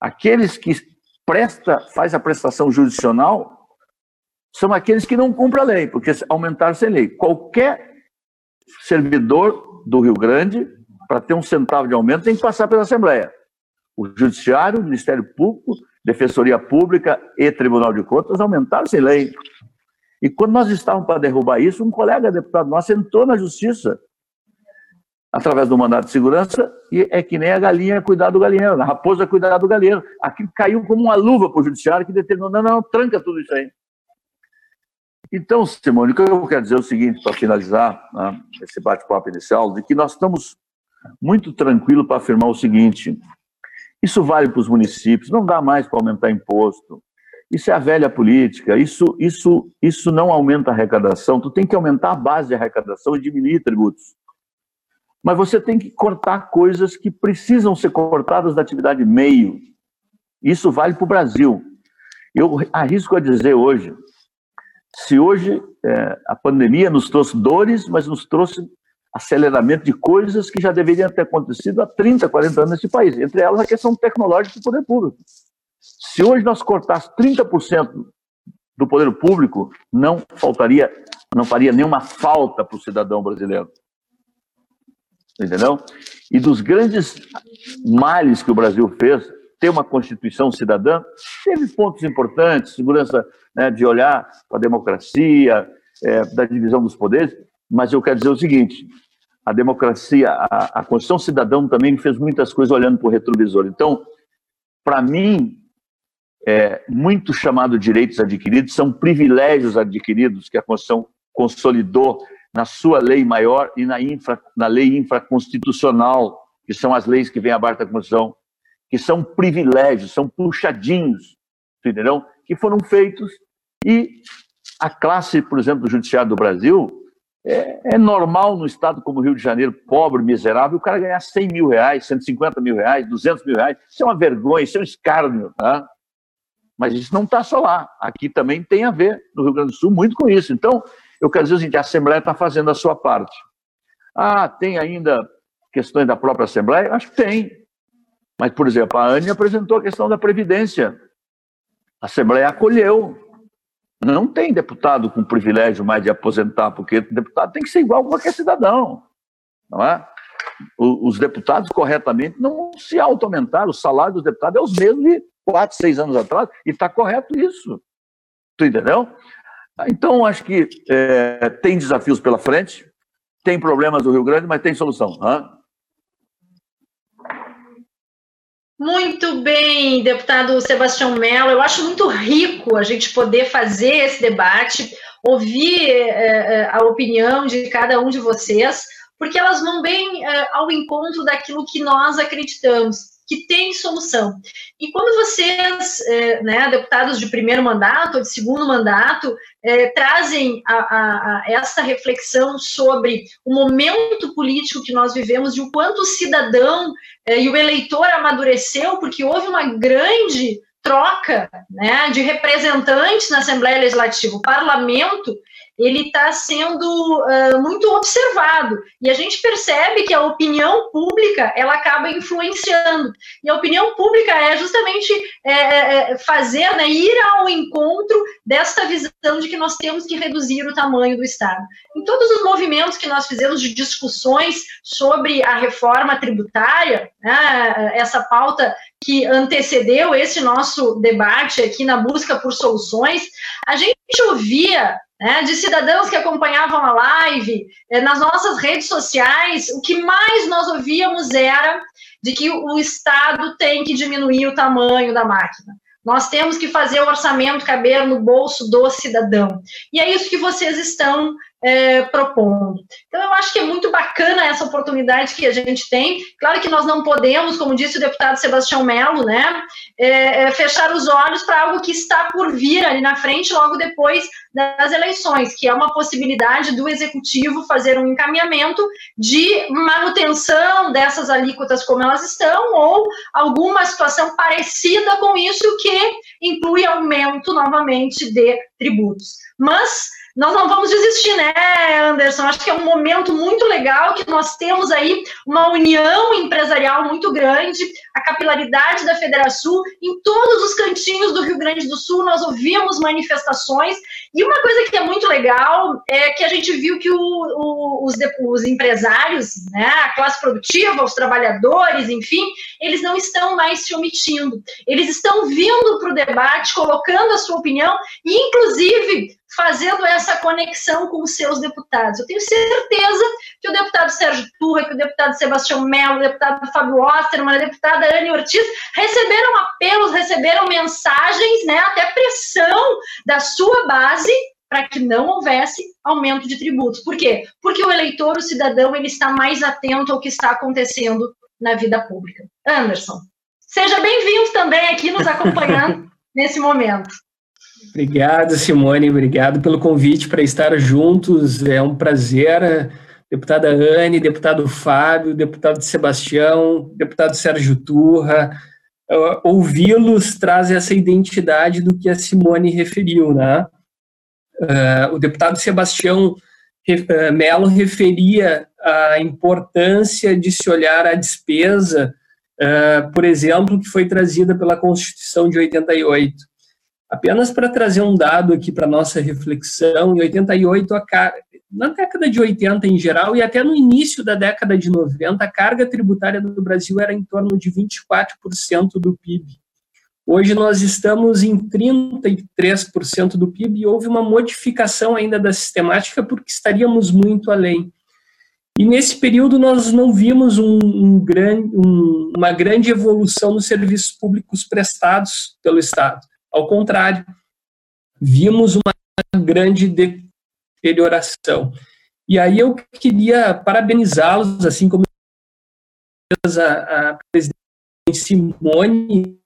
aqueles que presta, faz a prestação judicional, são aqueles que não cumprem a lei, porque aumentaram sem lei. Qualquer servidor do Rio Grande, para ter um centavo de aumento, tem que passar pela Assembleia. O Judiciário, o Ministério Público, Defensoria Pública e Tribunal de Contas aumentaram sem lei. E quando nós estávamos para derrubar isso, um colega deputado nosso entrou na Justiça através do mandato de segurança, e é que nem a galinha cuidar do galinheiro, a raposa cuidar do galinheiro. Aquilo caiu como uma luva para o judiciário que determinou, não, não, tranca tudo isso aí. Então, Simone, o que eu quero dizer é o seguinte, para finalizar né, esse bate-papo inicial, de que nós estamos muito tranquilos para afirmar o seguinte, isso vale para os municípios, não dá mais para aumentar imposto, isso é a velha política, isso, isso, isso não aumenta a arrecadação, tu tem que aumentar a base de arrecadação e diminuir tributos. Mas você tem que cortar coisas que precisam ser cortadas da atividade meio. Isso vale para o Brasil. Eu arrisco a dizer hoje se hoje é, a pandemia nos trouxe dores, mas nos trouxe aceleramento de coisas que já deveriam ter acontecido há 30, 40 anos nesse país, entre elas a questão tecnológica do poder público. Se hoje nós cortássemos 30% do poder público, não faltaria, não faria nenhuma falta para o cidadão brasileiro. Entendeu? E dos grandes males que o Brasil fez, ter uma Constituição cidadã, teve pontos importantes, segurança né, de olhar para a democracia, é, da divisão dos poderes, mas eu quero dizer o seguinte: a democracia, a, a Constituição cidadã também fez muitas coisas olhando para o retrovisor. Então, para mim, é, muito chamado direitos adquiridos são privilégios adquiridos que a Constituição consolidou na sua lei maior e na, infra, na lei infraconstitucional, que são as leis que vêm abaixo da Constituição que são privilégios, são puxadinhos, entendeu? Que foram feitos e a classe, por exemplo, do judiciário do Brasil, é, é, normal no estado como o Rio de Janeiro, pobre, miserável, o cara ganhar 100 mil reais, 150 mil reais, 200 mil reais. Isso é uma vergonha, isso é um escárnio. Tá? Mas isso não está só lá. Aqui também tem a ver, no Rio Grande do Sul, muito com isso. Então, eu quero dizer o seguinte, a Assembleia está fazendo a sua parte. Ah, tem ainda questões da própria Assembleia? Acho que tem. Mas, por exemplo, a ANE apresentou a questão da Previdência. A Assembleia acolheu. Não tem deputado com privilégio mais de aposentar, porque deputado tem que ser igual a qualquer cidadão. Não é? Os deputados, corretamente, não se auto-aumentaram. O salário dos deputados é os mesmos de quatro, seis anos atrás, e está correto isso. Tu entendeu? Então, acho que é, tem desafios pela frente, tem problemas do Rio Grande, mas tem solução. Muito bem, deputado Sebastião Mello. Eu acho muito rico a gente poder fazer esse debate, ouvir é, a opinião de cada um de vocês, porque elas vão bem é, ao encontro daquilo que nós acreditamos que tem solução. E quando vocês, é, né, deputados de primeiro mandato ou de segundo mandato, é, trazem a, a, a essa reflexão sobre o momento político que nós vivemos, de o quanto o cidadão é, e o eleitor amadureceu, porque houve uma grande troca né, de representantes na Assembleia Legislativa. O parlamento ele está sendo uh, muito observado e a gente percebe que a opinião pública ela acaba influenciando e a opinião pública é justamente é, é, é fazer, né, ir ao encontro desta visão de que nós temos que reduzir o tamanho do Estado. Em todos os movimentos que nós fizemos de discussões sobre a reforma tributária, né, essa pauta que antecedeu esse nosso debate aqui na busca por soluções, a gente ouvia né, de cidadãos que acompanhavam a live, eh, nas nossas redes sociais, o que mais nós ouvíamos era de que o Estado tem que diminuir o tamanho da máquina. Nós temos que fazer o orçamento caber no bolso do cidadão. E é isso que vocês estão é, propondo. Então, eu acho que é muito bacana essa oportunidade que a gente tem. Claro que nós não podemos, como disse o deputado Sebastião Melo, né, é, é, fechar os olhos para algo que está por vir ali na frente, logo depois das eleições, que é uma possibilidade do executivo fazer um encaminhamento de manutenção dessas alíquotas como elas estão, ou alguma situação parecida com isso que inclui aumento novamente de tributos. Mas nós não vamos desistir, né, Anderson? Acho que é um momento muito legal que nós temos aí uma união empresarial muito grande, a capilaridade da Federação em todos os cantinhos do Rio Grande do Sul, nós ouvimos manifestações, e uma coisa que é muito legal é que a gente viu que o, o, os, os empresários, né, a classe produtiva, os trabalhadores, enfim, eles não estão mais se omitindo, eles estão vindo para o debate, colocando a sua opinião, e inclusive fazendo essa conexão com os seus deputados. Eu tenho certeza que o deputado Sérgio Turra, que o deputado Sebastião Melo, o deputado Fábio Osterman, a deputada Anne Ortiz receberam apelos, receberam mensagens, né, até pressão da sua base para que não houvesse aumento de tributos. Por quê? Porque o eleitor, o cidadão, ele está mais atento ao que está acontecendo na vida pública. Anderson, seja bem-vindo também aqui nos acompanhando nesse momento. Obrigado, Simone. Obrigado pelo convite para estar juntos. É um prazer. Deputada Anne, deputado Fábio, deputado Sebastião, deputado Sérgio Turra. Ouvi-los traz essa identidade do que a Simone referiu, né? Uh, o deputado Sebastião uh, Melo referia a importância de se olhar a despesa, por exemplo, que foi trazida pela Constituição de 88. Apenas para trazer um dado aqui para nossa reflexão, em 88, a na década de 80 em geral e até no início da década de 90, a carga tributária do Brasil era em torno de 24% do PIB. Hoje nós estamos em 33% do PIB e houve uma modificação ainda da sistemática porque estaríamos muito além. E nesse período nós não vimos um, um um, uma grande evolução nos serviços públicos prestados pelo Estado. Ao contrário, vimos uma grande deterioração. E aí eu queria parabenizá-los, assim como a, a presidente Simone,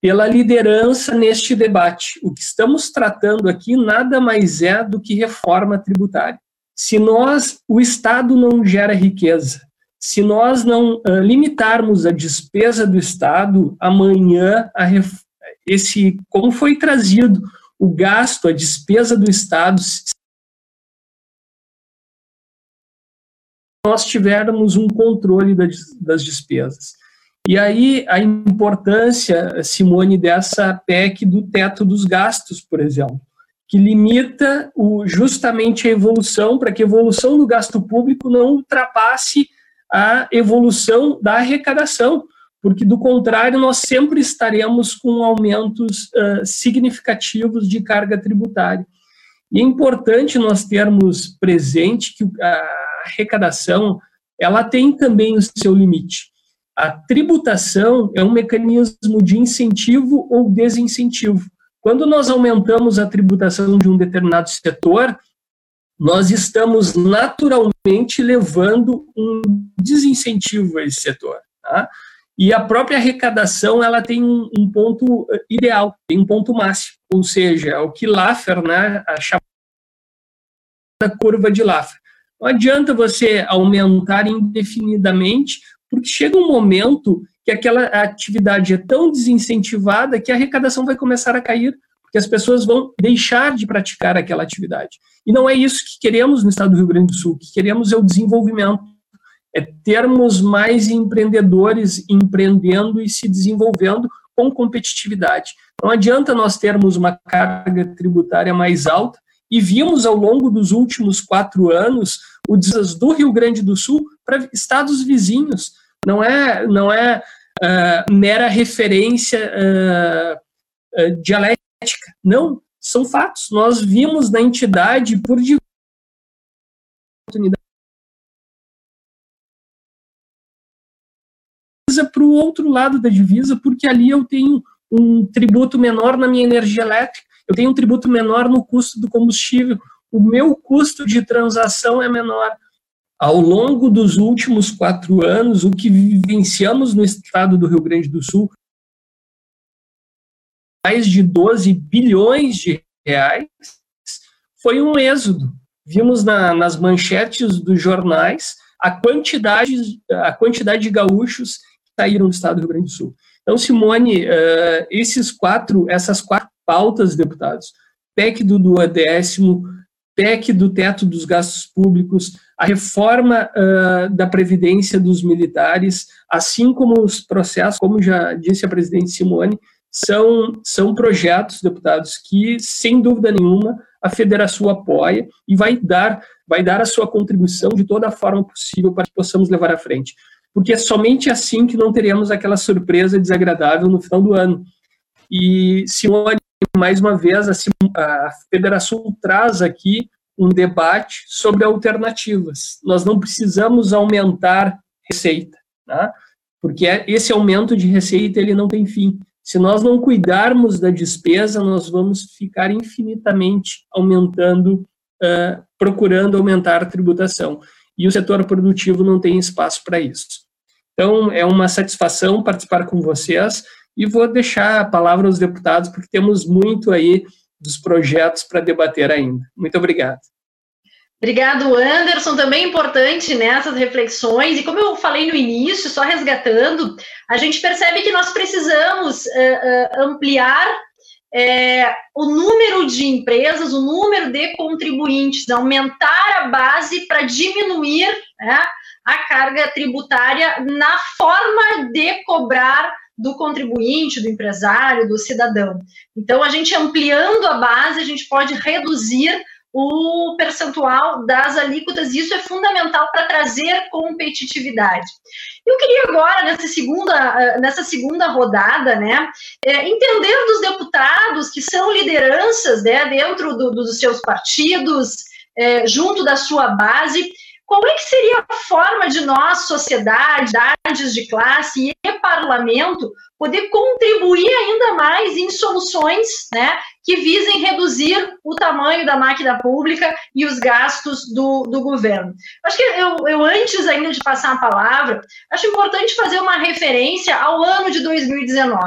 pela liderança neste debate. O que estamos tratando aqui nada mais é do que reforma tributária. Se nós, o Estado não gera riqueza, se nós não uh, limitarmos a despesa do Estado, amanhã a, esse como foi trazido o gasto, a despesa do Estado, nós tivermos um controle das despesas. E aí a importância, Simone, dessa PEC do teto dos gastos, por exemplo, que limita o, justamente a evolução, para que a evolução do gasto público não ultrapasse a evolução da arrecadação porque do contrário nós sempre estaremos com aumentos uh, significativos de carga tributária. E é importante nós termos presente que a arrecadação ela tem também o seu limite. A tributação é um mecanismo de incentivo ou desincentivo. Quando nós aumentamos a tributação de um determinado setor, nós estamos naturalmente levando um desincentivo a esse setor. Tá? E a própria arrecadação ela tem um, um, ponto eh, ideal, tem um ponto máximo, ou seja, é o que Laffer, né, a chamada curva de Laffer. Não adianta você aumentar indefinidamente, porque chega um momento que aquela atividade é tão desincentivada que a arrecadação vai começar a cair, porque as pessoas vão deixar de praticar aquela atividade. E não é isso que queremos no estado do Rio Grande do Sul, que queremos é o desenvolvimento, é termos mais empreendedores empreendendo e se desenvolvendo com competitividade. Não adianta nós termos uma carga tributária mais alta, e vimos ao longo dos últimos quatro anos o desastre do Rio Grande do Sul para estados vizinhos. Não é, não é uh, mera referência uh, uh, dialética. Não, são fatos. Nós vimos na entidade por para o outro lado da divisa, porque ali eu tenho um tributo menor na minha energia elétrica, eu tenho um tributo menor no custo do combustível, o meu custo de transação é menor. Ao longo dos últimos quatro anos, o que vivenciamos no estado do Rio Grande do Sul, mais de 12 bilhões de reais, foi um êxodo. Vimos na, nas manchetes dos jornais a quantidade, a quantidade de gaúchos saíram do estado do Rio Grande do Sul. Então, Simone, uh, esses quatro, essas quatro pautas, deputados, PEC do duodécimo, PEC do teto dos gastos públicos, a reforma uh, da previdência dos militares, assim como os processos, como já disse a presidente Simone, são, são projetos, deputados, que, sem dúvida nenhuma, a Federação apoia e vai dar, vai dar a sua contribuição de toda a forma possível para que possamos levar à frente porque é somente assim que não teremos aquela surpresa desagradável no final do ano. E, Simone, mais uma vez, a, Federação traz aqui um debate sobre alternativas. Nós não precisamos aumentar receita, tá? porque é, esse aumento de receita ele não tem fim. Se nós não cuidarmos da despesa, nós vamos ficar infinitamente aumentando, uh, procurando aumentar a tributação. E o setor produtivo não tem espaço para isso. Então, é uma satisfação participar com vocês e vou deixar a palavra aos deputados, porque temos muito aí dos projetos para debater ainda. Muito obrigado. Obrigado, Anderson. Também importante nessas reflexões, e como eu falei no início, só resgatando, a gente percebe que nós precisamos uh, uh, ampliar é, o número de empresas, o número de contribuintes, aumentar a base para diminuir né, a carga tributária na forma de cobrar do contribuinte, do empresário, do cidadão. Então, a gente ampliando a base, a gente pode reduzir o percentual das alíquotas, isso é fundamental para trazer competitividade. Eu queria agora, nessa segunda, nessa segunda rodada, né, é, entender dos deputados que são lideranças né, dentro do, dos seus partidos, é, junto da sua base, qual é que seria a forma de nós, sociedade, idades de classe e parlamento, poder contribuir ainda mais em soluções né, que visem reduzir o tamanho da máquina pública e os gastos do, do governo. Acho que eu, eu, antes ainda de passar a palavra, acho importante fazer uma referência ao ano de 2019.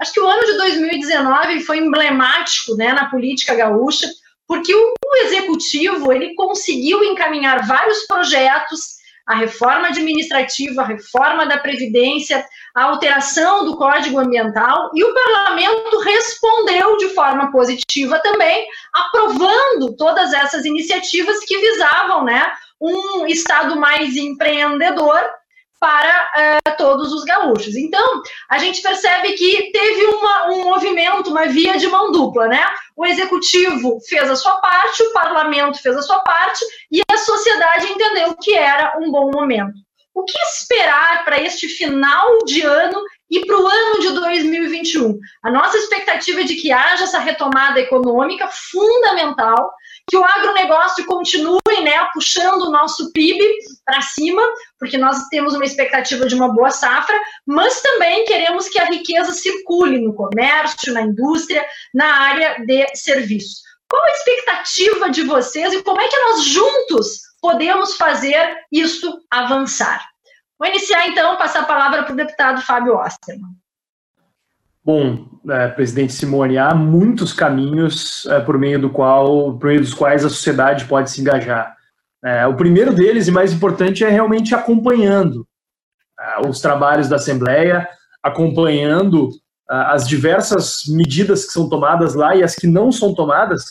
Acho que o ano de 2019 foi emblemático né, na política gaúcha, porque o, executivo ele conseguiu encaminhar vários projetos, a reforma administrativa, a reforma da previdência, a alteração do Código Ambiental, e o parlamento respondeu de forma positiva também, aprovando todas essas iniciativas que visavam, né, um estado mais empreendedor para uh, todos os gaúchos. Então, a gente percebe que teve uma, um movimento, uma via de mão dupla, né? O executivo fez a sua parte, o parlamento fez a sua parte e a sociedade entendeu que era um bom momento. O que esperar para este final de ano e para o ano de 2021? A nossa expectativa é de que haja essa retomada econômica fundamental que o agronegócio continue né, puxando o nosso PIB para cima, porque nós temos uma expectativa de uma boa safra, mas também queremos que a riqueza circule no comércio, na indústria, na área de serviços. Qual a expectativa de vocês e como é que nós juntos podemos fazer isso avançar? Vou iniciar então, passar a palavra para o deputado Fábio Osterman. Bom, é, presidente Simone, há muitos caminhos é, por meio do qual, por meio dos quais a sociedade pode se engajar. É, o primeiro deles e mais importante é realmente acompanhando é, os trabalhos da Assembleia, acompanhando as diversas medidas que são tomadas lá e as que não são tomadas.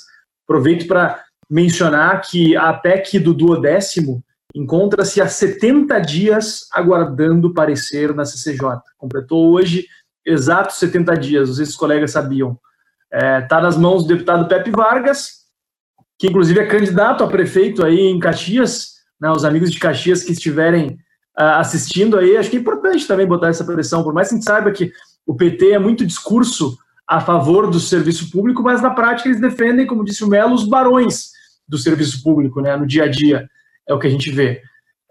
Aproveito para mencionar que a PEC do duodécimo encontra-se há 70 dias aguardando parecer na CCJ. Completou hoje exatos 70 dias, os colegas sabiam. Está é, tá nas mãos do deputado Pepe Vargas, que inclusive é candidato a prefeito aí em Caxias, né, os amigos de Caxias que estiverem uh, assistindo aí, acho que é importante também botar essa pressão, por mais que a gente saiba que o PT é muito discurso a favor do serviço público, mas na prática eles defendem, como disse o Melo, os barões do serviço público, né, no dia a dia, é o que a gente vê.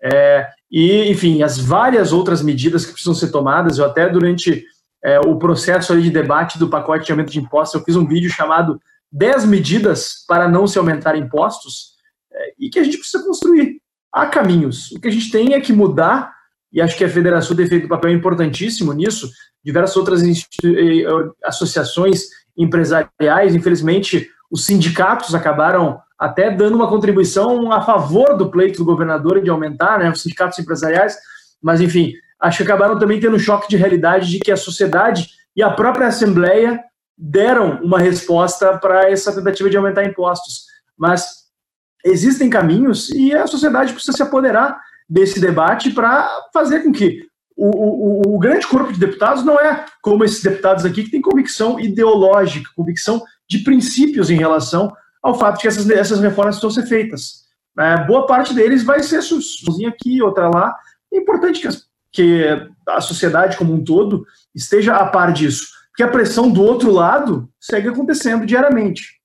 É, e, enfim, as várias outras medidas que precisam ser tomadas, eu até durante é, o processo de debate do pacote de aumento de impostos, eu fiz um vídeo chamado 10 medidas para não se aumentar impostos, é, e que a gente precisa construir. Há caminhos. O que a gente tem é que mudar, e acho que a Federação tem feito um papel importantíssimo nisso, diversas outras associações empresariais, infelizmente, os sindicatos acabaram até dando uma contribuição a favor do pleito do governador de aumentar, né, os sindicatos empresariais, mas enfim, acho que acabaram também tendo um choque de realidade de que a sociedade e a própria Assembleia deram uma resposta para essa tentativa de aumentar impostos. Mas existem caminhos e a sociedade precisa se apoderar desse debate para fazer com que o, o, o, grande corpo de deputados não é como esses deputados aqui que têm convicção ideológica, convicção de princípios em relação ao fato de que essas, essas reformas estão ser feitas. É, boa parte deles vai ser sozinho aqui, outra lá. É importante que, as, que a sociedade como um todo esteja a par disso, porque a pressão do outro lado segue acontecendo diariamente.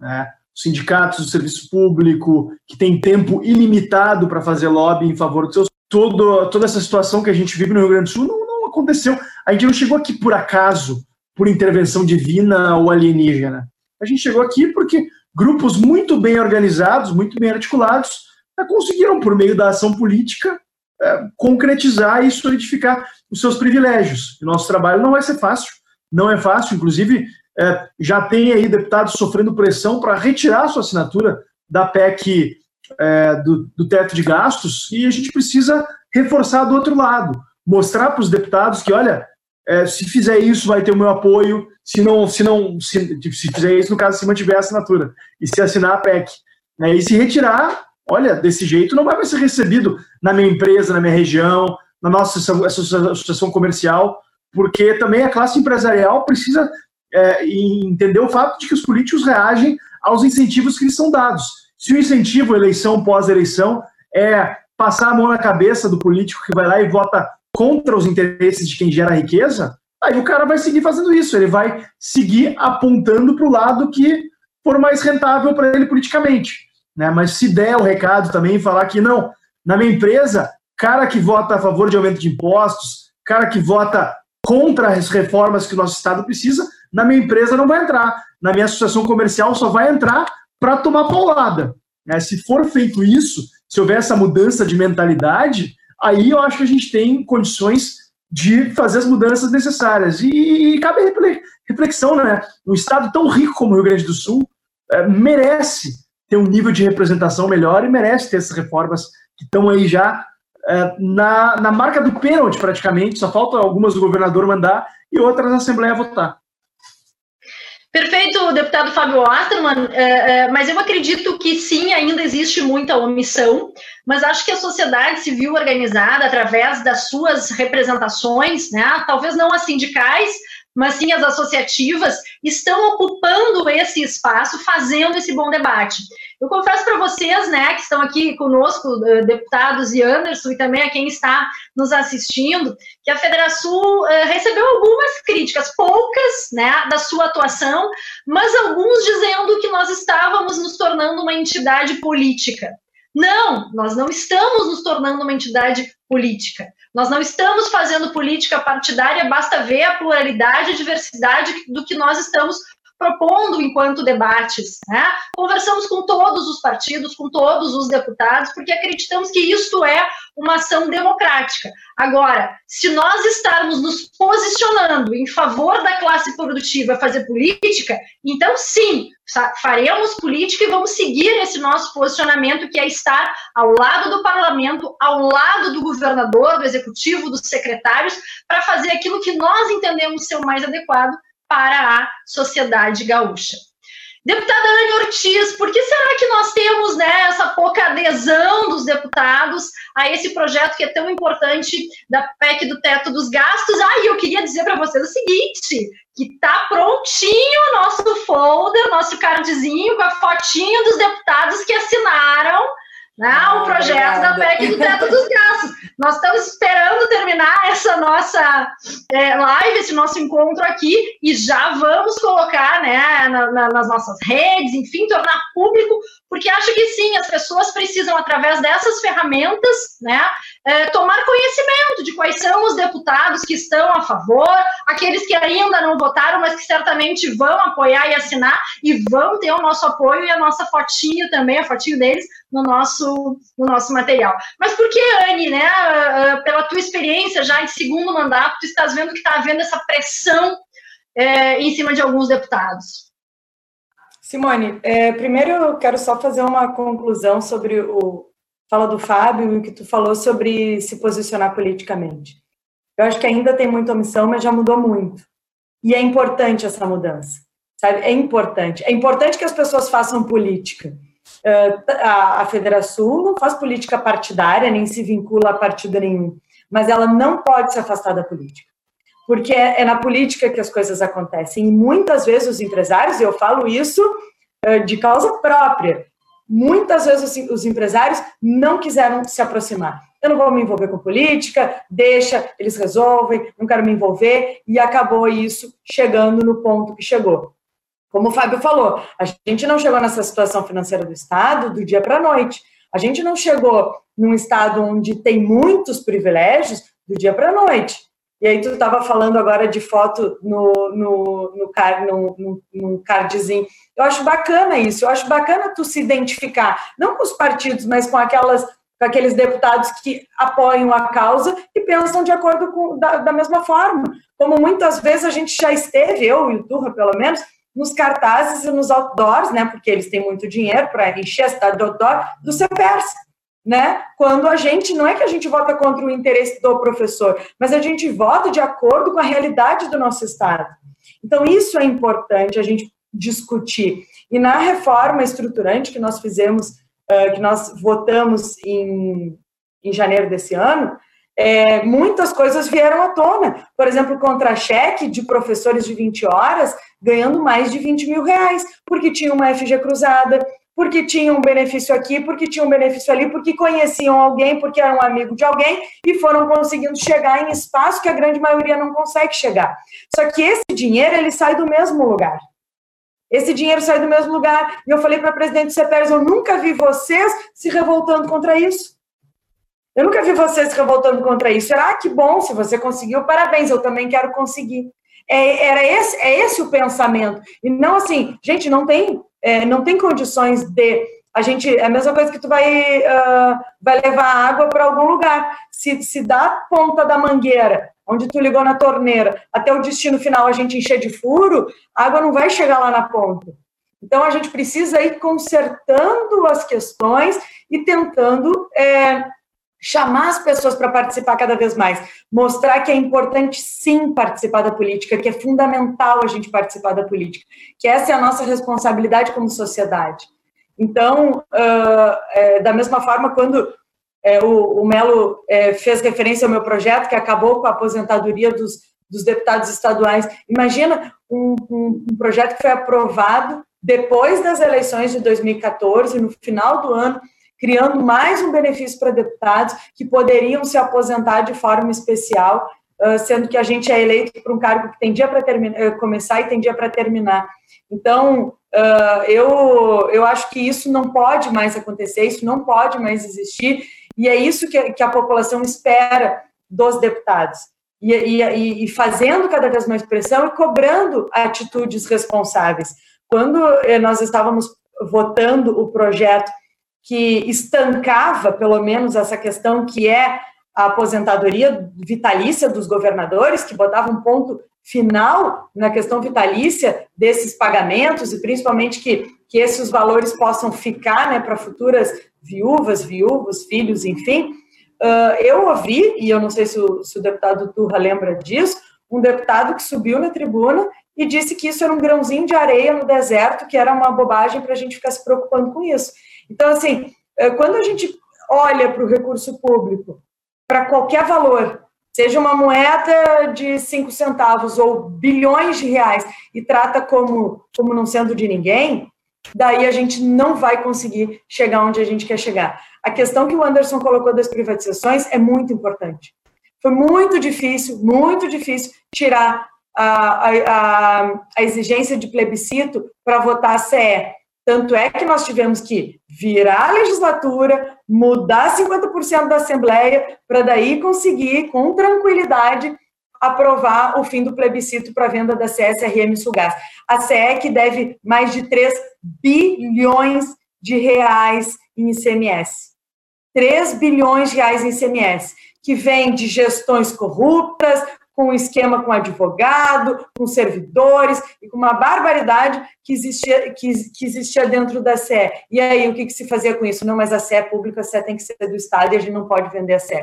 Né? Sindicatos do serviço público, que tem tempo ilimitado para fazer lobby em favor dos seus todo, toda essa situação que a gente vive no Rio Grande do Sul não, não aconteceu. A gente não chegou aqui por acaso, por intervenção divina ou alienígena. A gente chegou aqui porque grupos muito bem organizados, muito bem articulados, conseguiram, por meio da ação política, é, concretizar e solidificar os seus privilégios. O nosso trabalho não vai ser fácil, não é fácil, inclusive é, já tem aí deputados sofrendo pressão para retirar sua assinatura da PEC é, do, do teto de gastos e a gente precisa reforçar do outro lado, mostrar para os deputados que, olha, é, se fizer isso vai ter o meu apoio, se não, se não, se, se fizer isso, no caso, se mantiver a assinatura, e se assinar a PEC. Né, e se retirar, olha, desse jeito não vai ser recebido na minha empresa, na minha região, na nossa associação comercial, porque também a classe empresarial precisa é, entender o fato de que os políticos reagem aos incentivos que lhes são dados. Se o incentivo, eleição pós-eleição, é passar a mão na cabeça do político que vai lá e vota contra os interesses de quem gera riqueza, aí o cara vai seguir fazendo isso, ele vai seguir apontando para o lado que for mais rentável para ele politicamente. Né? Mas se der o recado também, falar que não, na minha empresa, cara que vota a favor de aumento de impostos, cara que vota contra as reformas que o nosso Estado precisa, na minha empresa não vai entrar. Na minha associação comercial só vai entrar para tomar paulada. Né? Se for feito isso, se houver essa mudança de mentalidade, aí eu acho que a gente tem condições de fazer as mudanças necessárias. E, e cabe reflexão, né? Um estado tão rico como o Rio Grande do Sul é, merece ter um nível de representação melhor e merece ter essas reformas que estão aí já é, na, na marca do pênalti, praticamente. Só falta algumas do governador mandar e outras a Assembleia votar. Perfeito, deputado Fábio Osterman, é, é, mas eu acredito que sim, ainda existe muita omissão, mas acho que a sociedade civil organizada, através das suas representações, né, talvez não as sindicais, mas sim as associativas, estão ocupando esse espaço, fazendo esse bom debate. Eu confesso para vocês, né, que estão aqui conosco, eh, deputados e Anderson, e também a quem está nos assistindo, que a Federação uh, recebeu algumas críticas, poucas, né, da sua atuação, mas alguns dizendo que nós estávamos nos tornando uma entidade política. Não, nós não estamos nos tornando uma entidade política. Nós não estamos fazendo política partidária, basta ver a pluralidade e diversidade do que nós estamos propondo enquanto debates. Né? Conversamos com todos os partidos, com todos os deputados, porque acreditamos que isto é uma ação democrática. Agora, se nós estarmos nos posicionando em favor da classe produtiva fazer política, então sim, faremos política e vamos seguir esse nosso posicionamento, que é estar ao lado do parlamento, ao lado do governador, do executivo, dos secretários, para fazer aquilo que nós entendemos ser o mais adequado para a sociedade gaúcha. Deputada Anne Ortiz, por que será que nós temos né, essa pouca adesão dos deputados a esse projeto que é tão importante da PEC do teto dos gastos? Ah, e eu queria dizer para vocês o seguinte, que está prontinho o nosso folder, nosso cardzinho com a fotinha dos deputados que assinaram né, ah, o projeto obrigada. da PEC do teto dos gastos. Nós estamos esperando terminar essa nossa é, live, esse nosso encontro aqui, e já vamos colocar né, na, na, nas nossas redes, enfim, tornar público, porque acho que sim, as pessoas precisam, através dessas ferramentas, né, é, tomar conhecimento de quais são os deputados que estão a favor, aqueles que ainda não votaram, mas que certamente vão apoiar e assinar, e vão ter o nosso apoio e a nossa fotinho também, a fotinho deles, no nosso, no nosso material. Mas por que, Anne, né, ah, ah, pela tua experiência já em segundo mandato, tu estás vendo que está havendo essa pressão é, em cima de alguns deputados? Simone, é, primeiro eu quero só fazer uma conclusão sobre o fala do Fábio e o que tu falou sobre se posicionar politicamente. Eu acho que ainda tem muita omissão, mas já mudou muito. E é importante essa mudança, sabe? É importante. É importante que as pessoas façam política. Ah, a Federação não faz política partidária, nem se vincula a partido nenhum, mas ela não pode se afastar da política. Porque é, é na política que as coisas acontecem. E muitas vezes os empresários, e eu falo isso ah, de causa própria, muitas vezes os empresários não quiseram se aproximar. Eu não vou me envolver com política, deixa, eles resolvem, não quero me envolver, e acabou isso chegando no ponto que chegou. Como o Fábio falou, a gente não chegou nessa situação financeira do Estado do dia para a noite. A gente não chegou num Estado onde tem muitos privilégios do dia para a noite. E aí tu estava falando agora de foto no, no, no, car, no, no, no cardzinho. Eu acho bacana isso, eu acho bacana tu se identificar, não com os partidos, mas com aquelas com aqueles deputados que apoiam a causa e pensam de acordo com da, da mesma forma. Como muitas vezes a gente já esteve, eu e o Turra pelo menos, nos cartazes e nos outdoors, né, porque eles têm muito dinheiro para encher a cidade do outdoor, do CEPERS, né, quando a gente, não é que a gente vota contra o interesse do professor, mas a gente vota de acordo com a realidade do nosso Estado. Então, isso é importante a gente discutir. E na reforma estruturante que nós fizemos, que nós votamos em, em janeiro desse ano, é, muitas coisas vieram à tona. Por exemplo, contra-cheque de professores de 20 horas ganhando mais de 20 mil reais, porque tinha uma FG cruzada, porque tinha um benefício aqui, porque tinha um benefício ali, porque conheciam alguém, porque eram amigo de alguém e foram conseguindo chegar em espaço que a grande maioria não consegue chegar. Só que esse dinheiro ele sai do mesmo lugar. Esse dinheiro sai do mesmo lugar. E eu falei para a presidente CEPERS, eu nunca vi vocês se revoltando contra isso. Eu nunca vi vocês se revoltando contra isso. Será que bom, se você conseguiu, parabéns, eu também quero conseguir. É, era esse, é esse o pensamento. E não assim, gente, não tem, é, não tem condições de. A gente, é a mesma coisa que tu vai, uh, vai levar água para algum lugar. Se, se da ponta da mangueira, onde tu ligou na torneira, até o destino final a gente encher de furo, a água não vai chegar lá na ponta. Então a gente precisa ir consertando as questões e tentando é, chamar as pessoas para participar cada vez mais, mostrar que é importante sim participar da política, que é fundamental a gente participar da política, que essa é a nossa responsabilidade como sociedade. Então, uh, é, da mesma forma, quando é, o, o, Melo é, fez referência ao meu projeto, que acabou com a aposentadoria dos, dos deputados estaduais, imagina um, um, um projeto que foi aprovado depois das eleições de 2014, no final do ano, criando mais um benefício para deputados que poderiam se aposentar de forma especial, sendo que a gente é eleito para um cargo que tem dia para começar e tem dia para terminar. Então, eu, eu acho que isso não pode mais acontecer, isso não pode mais existir, e é isso que, que a população espera dos deputados. e, e, e fazendo cada vez mais pressão e cobrando atitudes responsáveis. Quando eh, nós estávamos votando o projeto que estancava, pelo menos, essa questão que é a aposentadoria vitalícia dos governadores, que botava um ponto final na questão vitalícia desses pagamentos e principalmente que, que esses valores possam ficar né, para futuras viúvas, viúvos, filhos, enfim. Uh, eu ouvi, e eu não sei se o, se o deputado Turra lembra disso, um deputado que subiu na tribuna e disse que isso era um grãozinho de areia no deserto, que era uma bobagem para a gente ficar se preocupando com isso. Então, assim, eh, quando a gente olha para o recurso público, para qualquer valor, seja uma moeda de cinco centavos ou bilhões de reais, e trata como, como não sendo de ninguém, daí a gente não vai conseguir chegar onde a gente quer chegar. A questão que o Anderson colocou das privatizações é muito importante. Foi muito difícil, muito difícil tirar a, a, a exigência de plebiscito para votar a CE. Tanto é que nós tivemos que virar a legislatura, mudar 50% da Assembleia, para daí conseguir, com tranquilidade, aprovar o fim do plebiscito para venda da CSRM Sugás. A CE que deve mais de 3 bilhões de reais em ICMS. 3 bilhões de reais em ICMS, que vem de gestões corruptas, com um esquema com advogado, com servidores e com uma barbaridade que existia, que, que existia dentro da SE. E aí, o que, que, se fazia com isso? Não, mas a SE é pública, a SE tem que ser do Estado e a gente não pode vender a SE.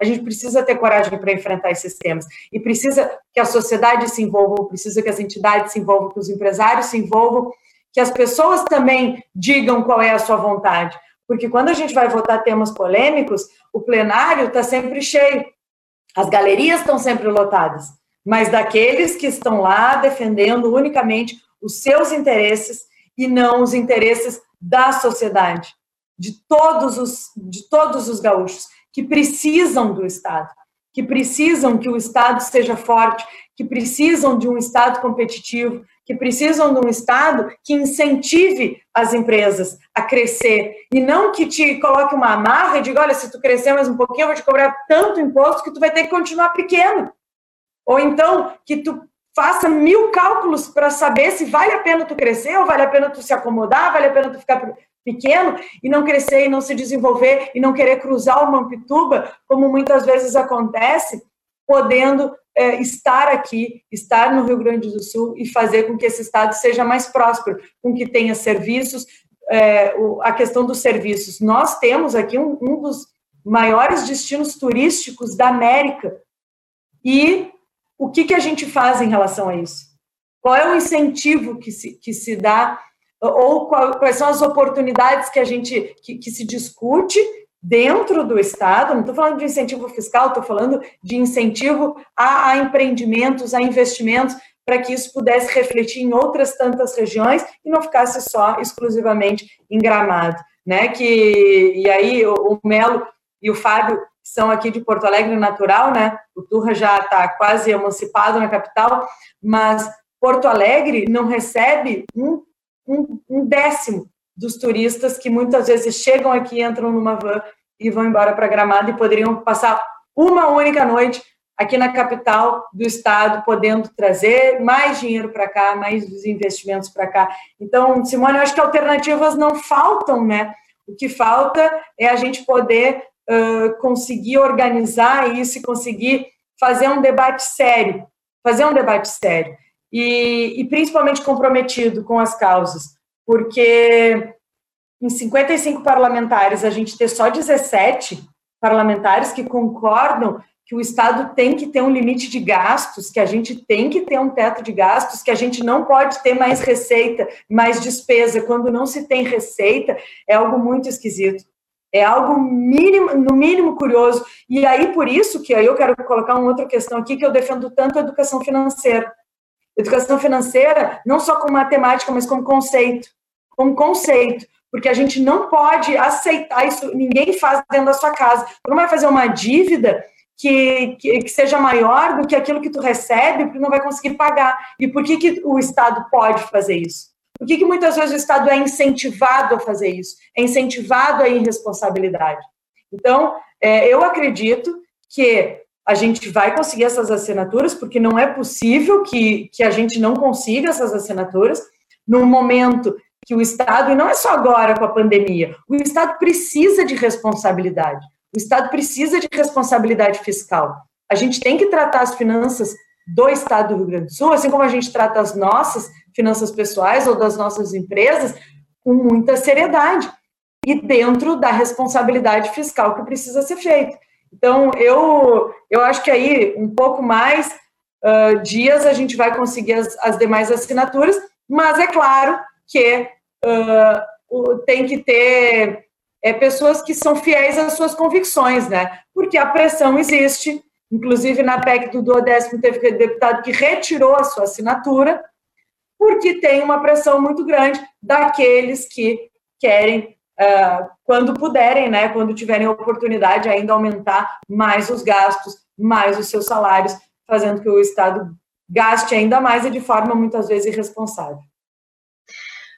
A gente precisa ter coragem para enfrentar esses temas e precisa que a sociedade se envolva, precisa que as entidades se envolvam, que os empresários se envolvam, que as pessoas também digam qual é a sua vontade. Porque quando a gente vai votar temas polêmicos, o plenário está sempre cheio. As galerias estão sempre lotadas, mas daqueles que estão lá defendendo unicamente os seus interesses e não os interesses da sociedade, de todos os, de todos os gaúchos que precisam do Estado, que precisam que o Estado seja forte, que precisam de um Estado competitivo, que precisam de um Estado que incentive as empresas a crescer e não que te coloque uma amarra e diga, olha, se tu crescer mais um pouquinho, eu vou te cobrar tanto imposto que tu vai ter que continuar pequeno. Ou então que tu faça mil cálculos para saber se vale a pena tu crescer ou vale a pena tu se acomodar, vale a pena tu ficar pequeno e não crescer e não se desenvolver e não querer cruzar o Mampituba, como muitas vezes acontece, podendo é, estar aqui, estar no Rio Grande do Sul e fazer com que esse estado seja mais próspero, com que tenha serviços, é, o, a questão dos serviços. Nós temos aqui um, um dos maiores destinos turísticos da América. E o que, que a gente faz em relação a isso? Qual é o incentivo que se, que se dá, ou quais são as oportunidades que a gente que, que se discute dentro do Estado, não estou falando de incentivo fiscal, estou falando de incentivo a, a, empreendimentos, a investimentos, para que isso pudesse refletir em outras tantas regiões e não ficasse só exclusivamente em Gramado, né? Que e aí o, o Melo e o Fábio são aqui de Porto Alegre natural, né? O Turra já está quase emancipado na capital, mas Porto Alegre não recebe um, um, um décimo dos turistas que muitas vezes chegam aqui, entram numa van e vão embora para Gramado e poderiam passar uma única noite aqui na capital do estado, podendo trazer mais dinheiro para cá, mais investimentos para cá. Então, Simone, eu acho que alternativas não faltam, né? O que falta é a gente poder uh, conseguir organizar isso e conseguir fazer um debate sério, fazer um debate sério e, e principalmente comprometido com as causas porque em 55 parlamentares a gente ter só 17 parlamentares que concordam que o Estado tem que ter um limite de gastos, que a gente tem que ter um teto de gastos, que a gente não pode ter mais receita, mais despesa. Quando não se tem receita, é algo muito esquisito. É algo mínimo, no mínimo curioso. E aí, por isso que aí eu quero colocar uma outra questão aqui, que eu defendo tanto a educação financeira. Educação financeira, não só como matemática, mas como conceito como conceito, porque a gente não pode aceitar isso, ninguém faz dentro da sua casa. Tu não vai fazer uma dívida que, que, que, seja maior do que aquilo que tu recebe, porque não vai conseguir pagar. E por que, que o Estado pode fazer isso? Por que, que muitas vezes o Estado é incentivado a fazer isso? É incentivado a irresponsabilidade. Então, é, eu acredito que a gente vai conseguir essas assinaturas, porque não é possível que, que a gente não consiga essas assinaturas no momento que o Estado, e não é só agora com a pandemia, o Estado precisa de responsabilidade. O Estado precisa de responsabilidade fiscal. A gente tem que tratar as finanças do Estado do Rio Grande do Sul, assim como a gente trata as nossas finanças pessoais ou das nossas empresas, com muita seriedade e dentro da responsabilidade fiscal que precisa ser feita. Então, eu, eu acho que aí, um pouco mais uh, dias, a gente vai conseguir as, as demais assinaturas, mas é claro que uh, tem que ter é, pessoas que são fiéis às suas convicções, né? Porque a pressão existe, inclusive na PEC do duodécimo teve deputado que retirou a sua assinatura, porque tem uma pressão muito grande daqueles que querem uh, quando puderem, né, quando tiverem oportunidade, ainda aumentar mais os gastos, mais os seus salários, fazendo que o Estado gaste ainda mais e de forma muitas vezes irresponsável.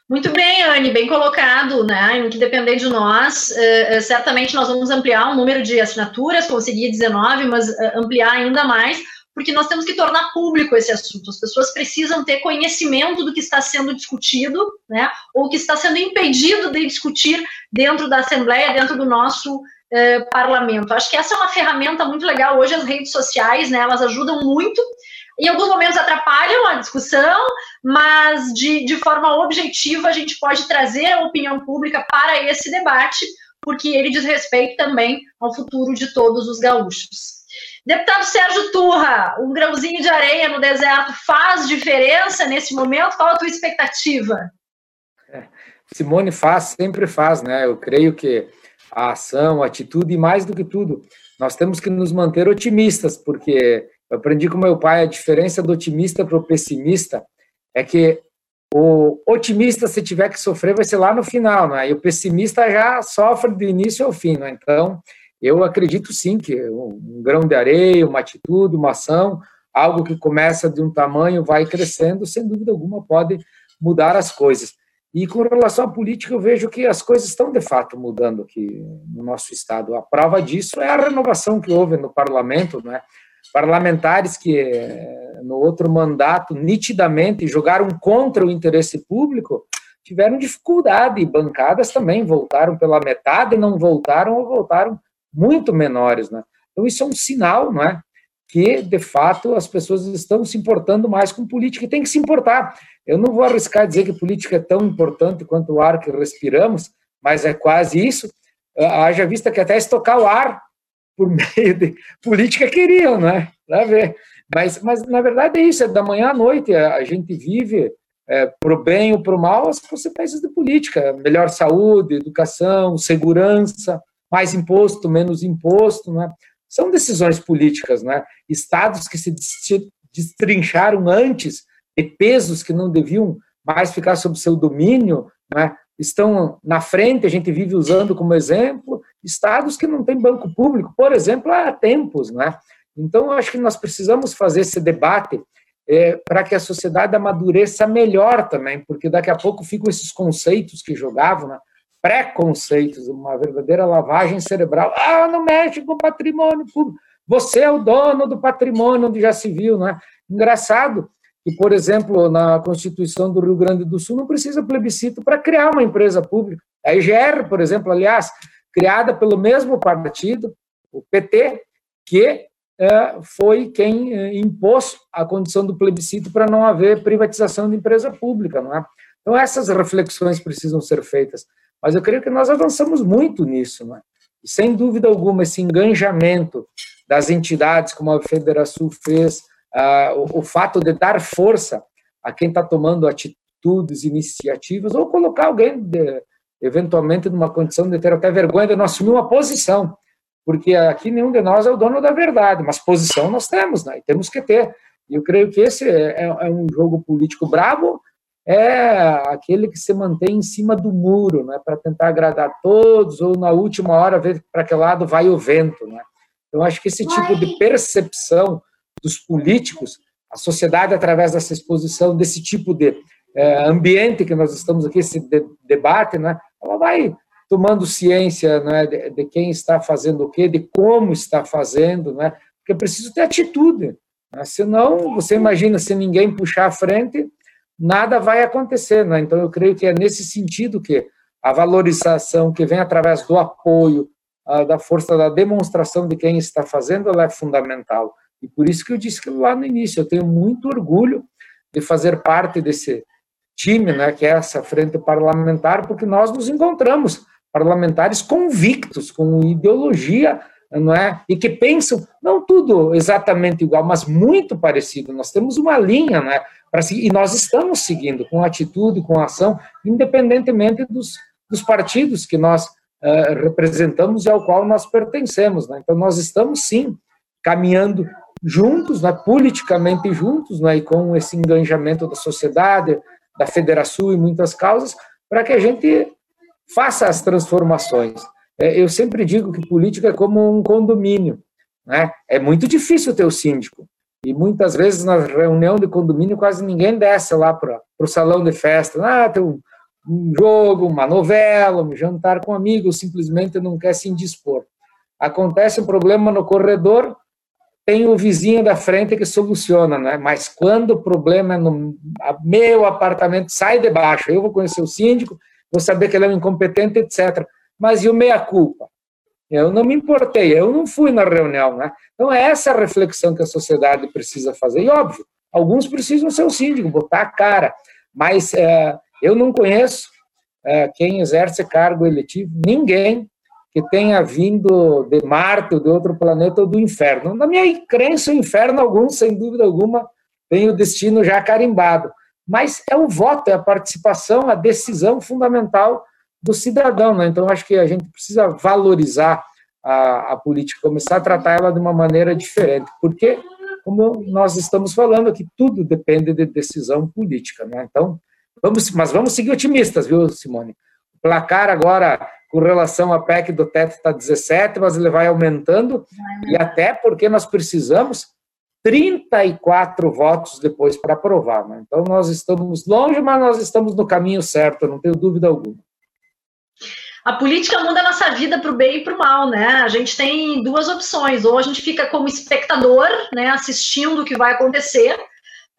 Muito bem, Anne, bem colocado, né? Em que depender de nós, uh, certamente nós vamos ampliar o número de assinaturas, conseguir 19, mas uh, ampliar ainda mais, porque nós temos que tornar público esse assunto. As pessoas precisam ter conhecimento do que está sendo discutido, né, ou que está sendo impedido de discutir dentro da Assembleia, dentro do nosso eh, parlamento. Acho que essa é uma ferramenta muito legal. Hoje as redes sociais, né, elas ajudam muito. Em alguns momentos atrapalham a discussão, mas de, de forma objetiva a gente pode trazer a opinião pública para esse debate, porque ele diz respeito também ao futuro de todos os gaúchos. Deputado Sérgio Turra, um grãozinho de areia no deserto faz diferença nesse momento? Qual a tua expectativa? É, Simone faz, sempre faz, né? Eu creio que a ação, a atitude e mais do que tudo, nós temos que nos manter otimistas, porque eu aprendi com meu pai a diferença do otimista para o pessimista é que o otimista, se tiver que sofrer, vai ser lá no final, né? E o pessimista já sofre do início ao fim, né? Então, eu acredito sim que um grão de areia, uma atitude, uma ação, algo que começa de um tamanho, vai crescendo, sem dúvida alguma pode mudar as coisas. E com relação à política, eu vejo que as coisas estão de fato mudando aqui no nosso estado. A prova disso é a renovação que houve no parlamento, né? Parlamentares que eh, no outro mandato nitidamente jogaram contra o interesse público, tiveram dificuldade e bancadas também voltaram pela metade, não voltaram ou voltaram muito menores, né? Então isso é um sinal, não é? Que de fato as pessoas estão se importando mais com política e tem que se importar. Eu não vou arriscar dizer que política é tão importante quanto o ar que respiramos, mas é quase isso. Ah, haja vista que até estocar o ar por meio de política queriam, né? Para ver. Mas, mas na verdade é isso, é da manhã à noite a gente vive é, para o bem ou para o mal as consequências da política, melhor saúde, educação, segurança, mais imposto, menos imposto, né? São decisões políticas, né? Estados que se destrincharam antes de pesos que não deviam mais ficar sob seu domínio, né? Estão na frente, a gente vive usando como exemplo estados que não têm banco público, por exemplo, há tempos, né? Então, eu acho que nós precisamos fazer esse debate é, para que a sociedade amadureça melhor também, porque daqui a pouco ficam esses conceitos que jogavam, né? Preconceitos, uma verdadeira lavagem cerebral. Ah, não mexe com patrimônio público. Você é o dono do patrimônio onde já se viu, não é? Engraçado que, por exemplo, na Constituição do Rio Grande do Sul não precisa plebiscito para criar uma empresa pública. A EGR, por exemplo, aliás, criada pelo mesmo partido, o PT, que é, foi quem é, impôs a condição do plebiscito para não haver privatização de empresa pública, não é? Então essas reflexões precisam ser feitas. Mas eu creio que nós avançamos muito nisso, né? E sem dúvida alguma, esse engajamento das entidades, como a Federação fez, uh, o, o, fato de dar força a quem está tomando atitudes, iniciativas, ou colocar alguém, de, eventualmente, numa condição de ter até vergonha de não assumir uma posição, porque aqui nenhum de nós é o dono da verdade, mas posição nós temos, né? E temos que ter. E eu creio que esse é, é um jogo político bravo, é aquele que se mantém em cima do muro, né, para tentar agradar todos, ou na última hora ver para que lado vai o vento. Né? Então, acho que esse tipo de percepção dos políticos, a sociedade, através dessa exposição, desse tipo de é, ambiente que nós estamos aqui, esse de, debate, né, ela vai tomando ciência né, de, de, quem está fazendo o quê, de como está fazendo, né, porque é preciso ter atitude. Né? Senão, você imagina, se ninguém puxar a frente, nada vai acontecer. Né? Então, eu creio que é nesse sentido que a valorização que vem através do apoio, da força da demonstração de quem está fazendo, ela é fundamental. E por isso que eu disse que lá no início, eu tenho muito orgulho de fazer parte desse time, né, que é essa frente parlamentar, porque nós nos encontramos parlamentares convictos, com ideologia, não é? E que pensam, não tudo exatamente igual, mas muito parecido. Nós temos uma linha, né? E nós estamos seguindo com atitude, com ação, independentemente dos, dos partidos que nós uh, representamos e ao qual nós pertencemos. Né? Então, nós estamos, sim, caminhando juntos, né, politicamente juntos, né, e com esse engajamento da sociedade, da Federação e muitas causas, para que a gente faça as transformações. É, eu sempre digo que política é como um condomínio. Né? É muito difícil ter o síndico. E muitas vezes na reunião de condomínio quase ninguém desce lá para o salão de festa. Ah, tem um, um, jogo, uma novela, um jantar com amigos, simplesmente não quer se indispor. Acontece um problema no corredor, tem o vizinho da frente que soluciona, né? Mas quando o problema é no meu apartamento, sai de baixo. Eu vou conhecer o síndico, vou saber que ele é um incompetente, etc. Mas e o meia-culpa? Eu não me importei, eu não fui na reunião, né? Então, é essa reflexão que a sociedade precisa fazer. E, óbvio, alguns precisam ser o síndico, botar a cara. Mas é, eu não conheço é, quem exerce cargo eletivo, ninguém que tenha vindo de Marte ou de outro planeta ou do inferno. Na minha crença, o inferno, alguns, sem dúvida alguma, tem o destino já carimbado. Mas é o voto, é a participação, a decisão fundamental do cidadão. Né? Então, acho que a gente precisa valorizar a, a política, começar a tratar ela de uma maneira diferente, porque, como nós estamos falando aqui, tudo depende de decisão política. Né? Então, vamos, mas vamos seguir otimistas, viu, Simone? O placar agora, com relação à PEC do teto, está 17, mas ele vai aumentando, e até porque nós precisamos 34 votos depois para aprovar. Né? Então, nós estamos longe, mas nós estamos no caminho certo, não tenho dúvida alguma a política muda a nossa vida para o bem e para o mal, né? A gente tem duas opções: ou a gente fica como espectador, né, assistindo o que vai acontecer,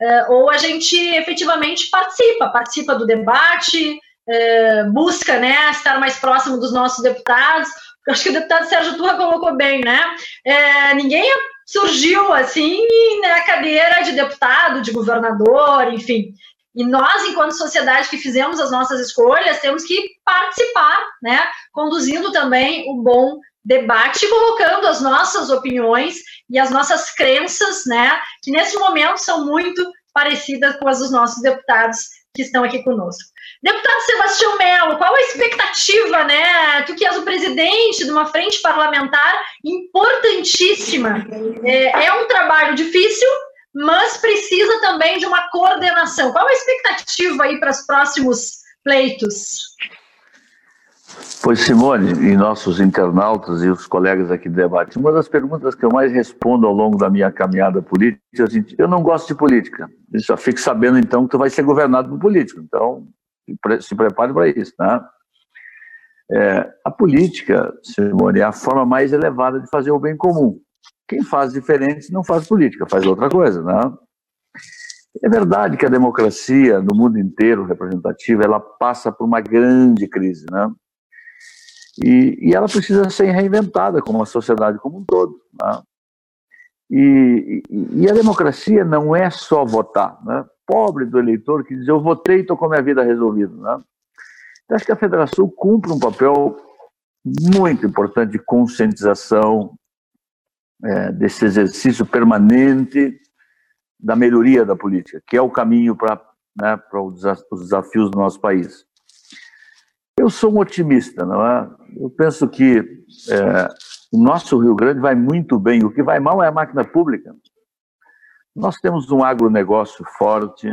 é, ou a gente efetivamente participa, participa do debate, é, busca, né, estar mais próximo dos nossos deputados. Eu acho que o deputado Sérgio Turra colocou bem, né? É, ninguém surgiu assim na cadeira de deputado, de governador, enfim. E nós, enquanto sociedade que fizemos as nossas escolhas, temos que participar, né? Conduzindo também o bom debate, colocando as nossas opiniões e as nossas crenças, né? Que nesse momento são muito parecidas com as dos nossos deputados que estão aqui conosco. Deputado Sebastião Melo, qual a expectativa, né? Tu que és o presidente de uma frente parlamentar importantíssima. É, é um trabalho difícil, mas precisa também de uma coordenação. Qual a expectativa aí para os próximos pleitos? Pois, Simone, e nossos internautas e os colegas aqui do debate, uma das perguntas que eu mais respondo ao longo da minha caminhada política é eu não gosto de política. Eu só fico sabendo, então, que tu vai ser governado por político. Então, se prepare para isso, né? É, a política, Simone, é a forma mais elevada de fazer o bem comum. Quem faz diferente não faz política, faz outra coisa, né? É verdade que a democracia no mundo inteiro representativa ela passa por uma grande crise, né? E, e ela precisa ser reinventada como a sociedade como um todo. Né? E, e, e, a democracia não é só votar, né? Pobre do eleitor que diz eu votei e estou com a minha vida resolvida, né? Então, acho que a Federação cumpre um papel muito importante de conscientização, é, desse exercício permanente da melhoria da política, que é o caminho para né, os desafios do nosso país. Eu sou um otimista, não é? Eu penso que é, o nosso Rio Grande vai muito bem. O que vai mal é a máquina pública. Nós temos um agronegócio forte,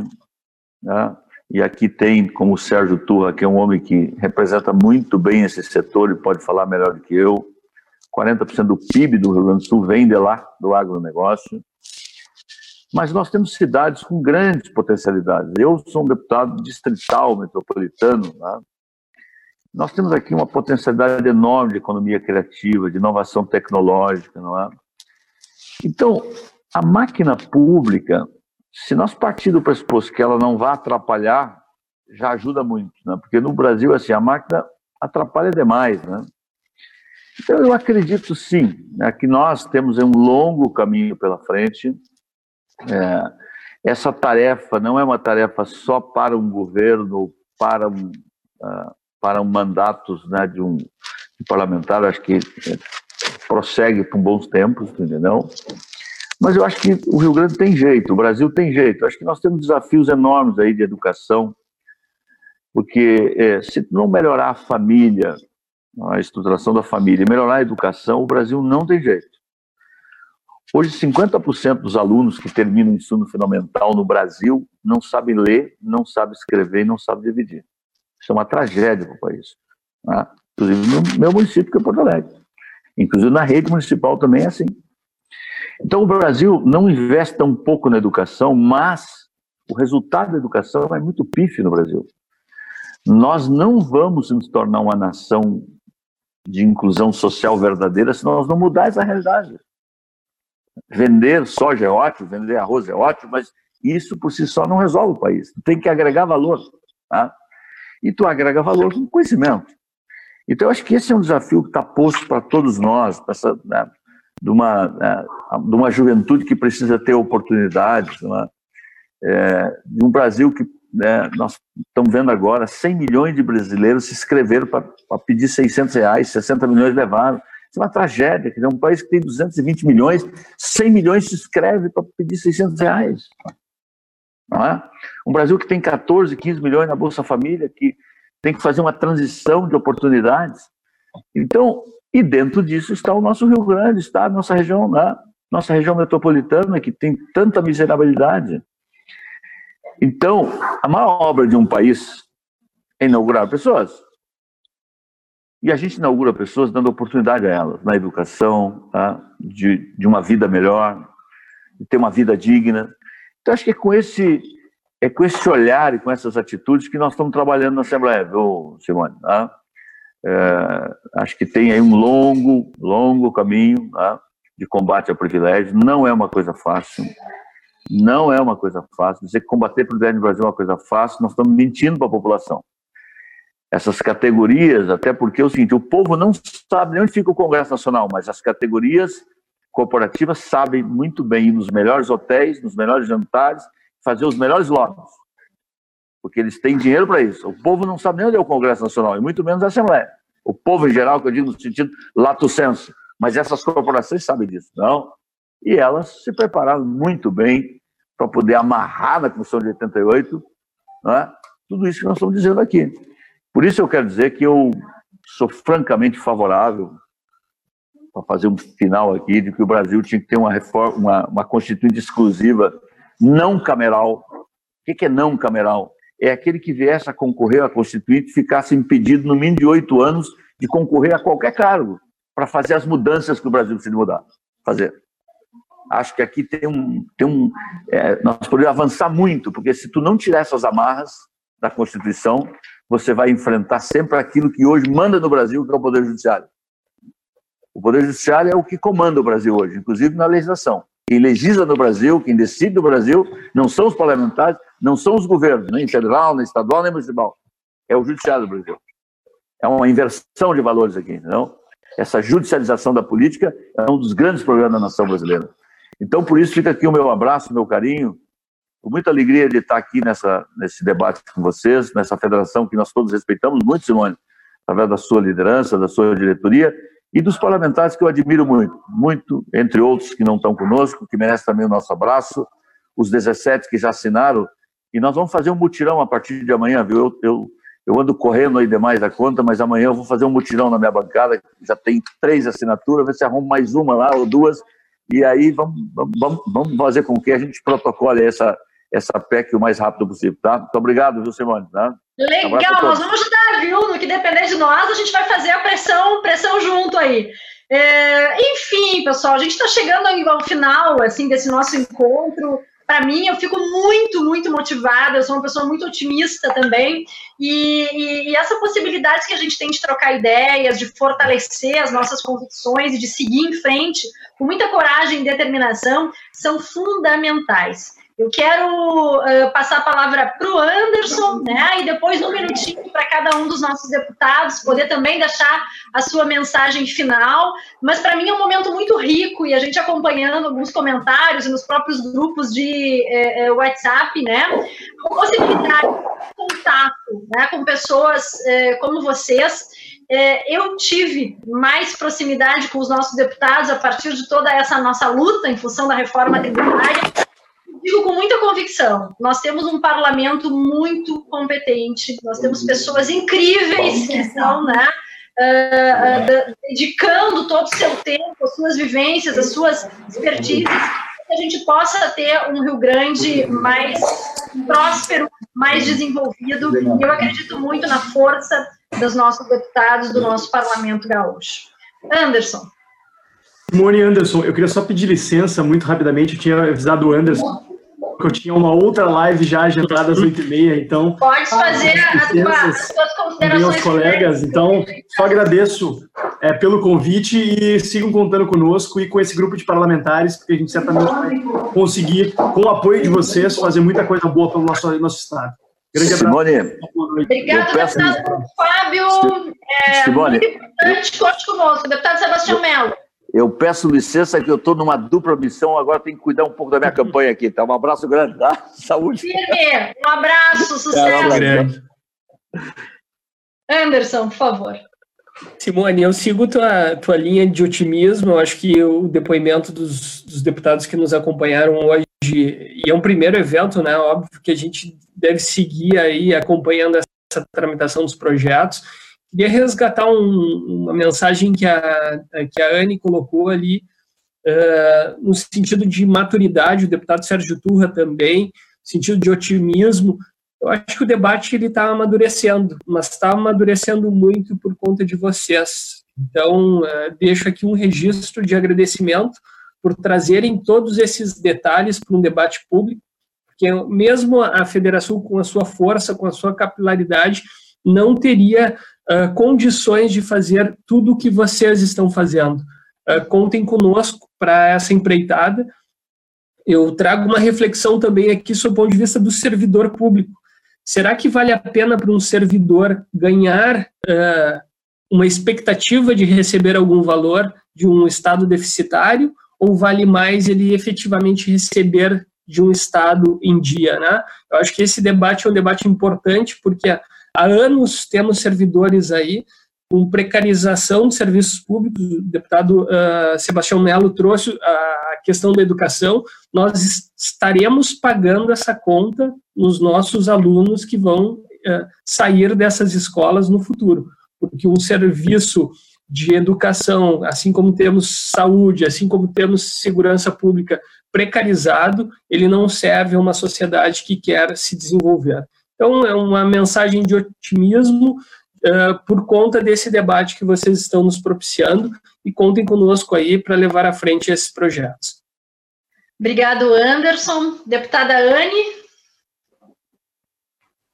né? e aqui tem, como o Sérgio Turra, que é um homem que representa muito bem esse setor e pode falar melhor do que eu. 40% do PIB do Rio Grande do Sul vem de lá, do agronegócio. Mas nós temos cidades com grandes potencialidades. Eu sou um deputado distrital, metropolitano. Né? Nós temos aqui uma potencialidade enorme de economia criativa, de inovação tecnológica, não é? Então, a máquina pública, se nós partir do pressuposto que ela não vai atrapalhar, já ajuda muito, né? porque no Brasil, assim, a máquina atrapalha demais, né? Então, eu acredito sim né, que nós temos um longo caminho pela frente. É, essa tarefa não é uma tarefa só para um governo, para um, uh, para um mandatos né, de um de parlamentar, acho que é, prossegue por bons tempos, entendeu? Mas eu acho que o Rio Grande tem jeito, o Brasil tem jeito. Acho que nós temos desafios enormes aí de educação, porque é, se não melhorar a família, a estruturação da família, melhorar a educação, o Brasil não tem jeito. Hoje, 50% dos alunos que terminam o ensino fundamental no Brasil não sabem ler, não sabem escrever e não sabem dividir. Isso é uma tragédia para o país. Né? Inclusive no meu município, que é Porto Alegre. Inclusive na rede municipal também é assim. Então o Brasil não investe tão pouco na educação, mas o resultado da educação é muito pífio no Brasil. Nós não vamos nos tornar uma nação de inclusão social verdadeira se nós não mudar essa realidade. Vender soja é ótimo, vender arroz é ótimo, mas isso por si só não resolve o país. Tem que agregar valor. Tá? E tu agrega valor com conhecimento. Então, eu acho que esse é um desafio que está posto para todos nós, essa, né, de, uma, né, de uma juventude que precisa ter oportunidades, né, é, de um Brasil que né, nós estamos vendo agora 100 milhões de brasileiros se inscreveram para pedir 600 reais, 60 milhões levaram. Isso é uma tragédia, que é um país que tem 220 milhões, 100 milhões se inscreve para pedir 600 reais. Não é? Um Brasil que tem 14, 15 milhões na Bolsa Família, que tem que fazer uma transição de oportunidades. Então, e dentro disso está o nosso Rio Grande, está a nossa região, né? nossa região metropolitana, que tem tanta miserabilidade. Então, a maior obra de um país é inaugurar pessoas. E a gente inaugura pessoas dando oportunidade a elas, na educação, tá? de, de uma vida melhor, de ter uma vida digna. Então, acho que é com esse, é com esse olhar e com essas atitudes que nós estamos trabalhando na Assembleia, viu, Simone? Tá? É, acho que tem aí um longo, longo caminho tá? de combate ao privilégio. Não é uma coisa fácil. Não é uma coisa fácil. Dizer que combater o privilégio no Brasil é uma coisa fácil, nós estamos mentindo para a população. Essas categorias, até porque é o seguinte, o povo não sabe nem onde fica o Congresso Nacional, mas as categorias corporativas sabem muito bem ir nos melhores hotéis, nos melhores jantares, fazer os melhores lotes. Porque eles têm dinheiro para isso. O povo não sabe nem onde é o Congresso Nacional, e muito menos a Assembleia. O povo em geral, que eu digo no sentido lato senso. Mas essas corporações sabem disso, não? E elas se prepararam muito bem para poder amarrar na Constituição de 88 é? tudo isso que nós estamos dizendo aqui. Por isso eu quero dizer que eu sou francamente favorável, para fazer um final aqui, de que o Brasil tinha que ter uma, reforma, uma, uma constituinte exclusiva, não cameral. O que é não cameral? É aquele que viesse a concorrer à constituinte ficasse impedido, no mínimo de oito anos, de concorrer a qualquer cargo, para fazer as mudanças que o Brasil precisa mudar. Fazer acho que aqui tem um. Tem um é, nós podemos avançar muito, porque se tu não tirar essas amarras da Constituição, você vai enfrentar sempre aquilo que hoje manda no Brasil, que é o Poder Judiciário. O Poder Judiciário é o que comanda o Brasil hoje, inclusive na legislação. Quem legisla no Brasil, quem decide no Brasil, não são os parlamentares, não são os governos, nem federal, nem estadual, nem municipal. É o Judiciário do Brasil. É uma inversão de valores aqui, não? Essa judicialização da política é um dos grandes problemas da nação brasileira. Então, por isso, fica aqui o meu abraço, meu carinho, com muita alegria de estar aqui nessa, nesse debate com vocês, nessa federação que nós todos respeitamos muito, Simone, através da sua liderança, da sua diretoria e dos parlamentares que eu admiro muito, muito, entre outros que não estão conosco, que merecem também o nosso abraço, os 17 que já assinaram, e nós vamos fazer um mutirão a partir de amanhã, viu? Eu, eu, eu ando correndo aí demais da conta, mas amanhã eu vou fazer um mutirão na minha bancada, já tem três assinaturas, ver se arrumo mais uma lá ou duas, e aí vamos, vamos, vamos fazer com que a gente protocole essa, essa PEC o mais rápido possível, tá? Muito obrigado, viu, Simone? Tá? Legal, nós vamos ajudar, viu? No que depender de nós, a gente vai fazer a pressão, pressão junto aí. É, enfim, pessoal, a gente está chegando ao final assim desse nosso encontro. Para mim, eu fico muito, muito motivada, eu sou uma pessoa muito otimista também, e, e, e, essa possibilidade que a gente tem de trocar ideias, de fortalecer as nossas convicções e de seguir em frente com muita coragem e determinação são fundamentais. Eu quero uh, passar a palavra para o Anderson, né? E depois um minutinho para cada um dos nossos deputados poder também deixar a sua mensagem final. Mas para mim é um momento muito rico e a gente acompanhando alguns comentários nos próprios grupos de eh, eh WhatsApp, né? A possibilidade de contato, né? Com pessoas eh, como vocês. Eh, eu tive mais proximidade com os nossos deputados a partir de toda essa nossa luta em função da reforma tributária digo com muita convicção, nós temos um parlamento muito competente, nós temos pessoas incríveis que estão, né, uh, uh, dedicando todo o seu tempo, as suas vivências, as suas expertises, que a gente possa ter um Rio Grande mais próspero, mais desenvolvido, e eu acredito muito na força dos nossos deputados, do nosso parlamento gaúcho. Anderson. Simone Anderson, eu queria só pedir licença muito rapidamente, eu tinha avisado o Anderson que eu tinha uma outra live já agendada às oito e meia, então... Pode fazer as, as suas considerações. Meus colegas, então, só agradeço é, pelo convite e sigam contando conosco e com esse grupo de parlamentares, porque a gente certamente vai conseguir, com o apoio de vocês, fazer muita coisa boa pelo nosso, nosso Estado. Grande Simone, abraço. Obrigada, peço... deputado Fábio. É, Simone, muito importante, conte conosco. Deputado Sebastião Melo. Eu peço licença que eu estou numa dupla missão, agora tenho que cuidar um pouco da minha campanha aqui, tá? Um abraço grande, tá? Saúde. Firme, um abraço, sucesso. grande. Anderson, por favor. Simone, eu sigo tua, tua linha de otimismo. Eu acho que o depoimento dos, dos deputados que nos acompanharam hoje, e é um primeiro evento, né? Óbvio que a gente deve seguir aí acompanhando essa tramitação dos projetos Queria resgatar um, uma mensagem que a, que a Anne colocou ali, uh, no sentido de maturidade, o deputado Sérgio Turra também, sentido de otimismo. Eu acho que o debate está amadurecendo, mas está amadurecendo muito por conta de vocês. Então, uh, deixo aqui um registro de agradecimento por trazerem todos esses detalhes para um debate público, porque mesmo a Federação, com a sua força, com a sua capilaridade, não teria uh, condições de fazer tudo o que vocês estão fazendo. Uh, contem conosco para essa empreitada. Eu trago uma reflexão também aqui sob o ponto de vista do servidor público. Será que vale a pena para um servidor ganhar uh, uma expectativa de receber algum valor de um Estado deficitário ou vale mais ele efetivamente receber de um Estado em dia, né? Eu acho que esse debate é um debate importante porque Há anos temos servidores aí com precarização de serviços públicos. O deputado uh, Sebastião Melo trouxe a questão da educação. Nós estaremos pagando essa conta nos nossos alunos que vão uh, sair dessas escolas no futuro, porque um serviço de educação, assim como temos saúde, assim como temos segurança pública precarizado, ele não serve a uma sociedade que quer se desenvolver. Então, é uma mensagem de otimismo uh, por conta desse debate que vocês estão nos propiciando e contem conosco aí para levar à frente esses projetos. Obrigado, Anderson. Deputada Anne.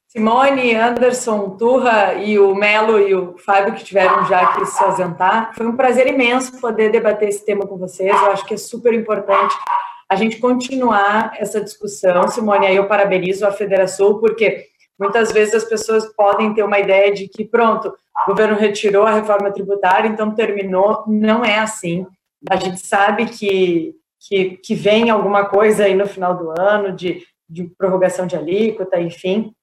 Simone, Anderson, Turra e o Melo e o Fábio que tiveram já que se ausentar. Foi um prazer imenso poder debater esse tema com vocês. Eu acho que é super importante a gente continuar essa discussão. Simone, aí eu parabenizo a Federação, porque Muitas vezes as pessoas podem ter uma ideia de que, pronto, o governo retirou a reforma tributária, então terminou. Não é assim. A gente sabe que, que, que vem alguma coisa aí no final do ano de, de prorrogação de alíquota, enfim.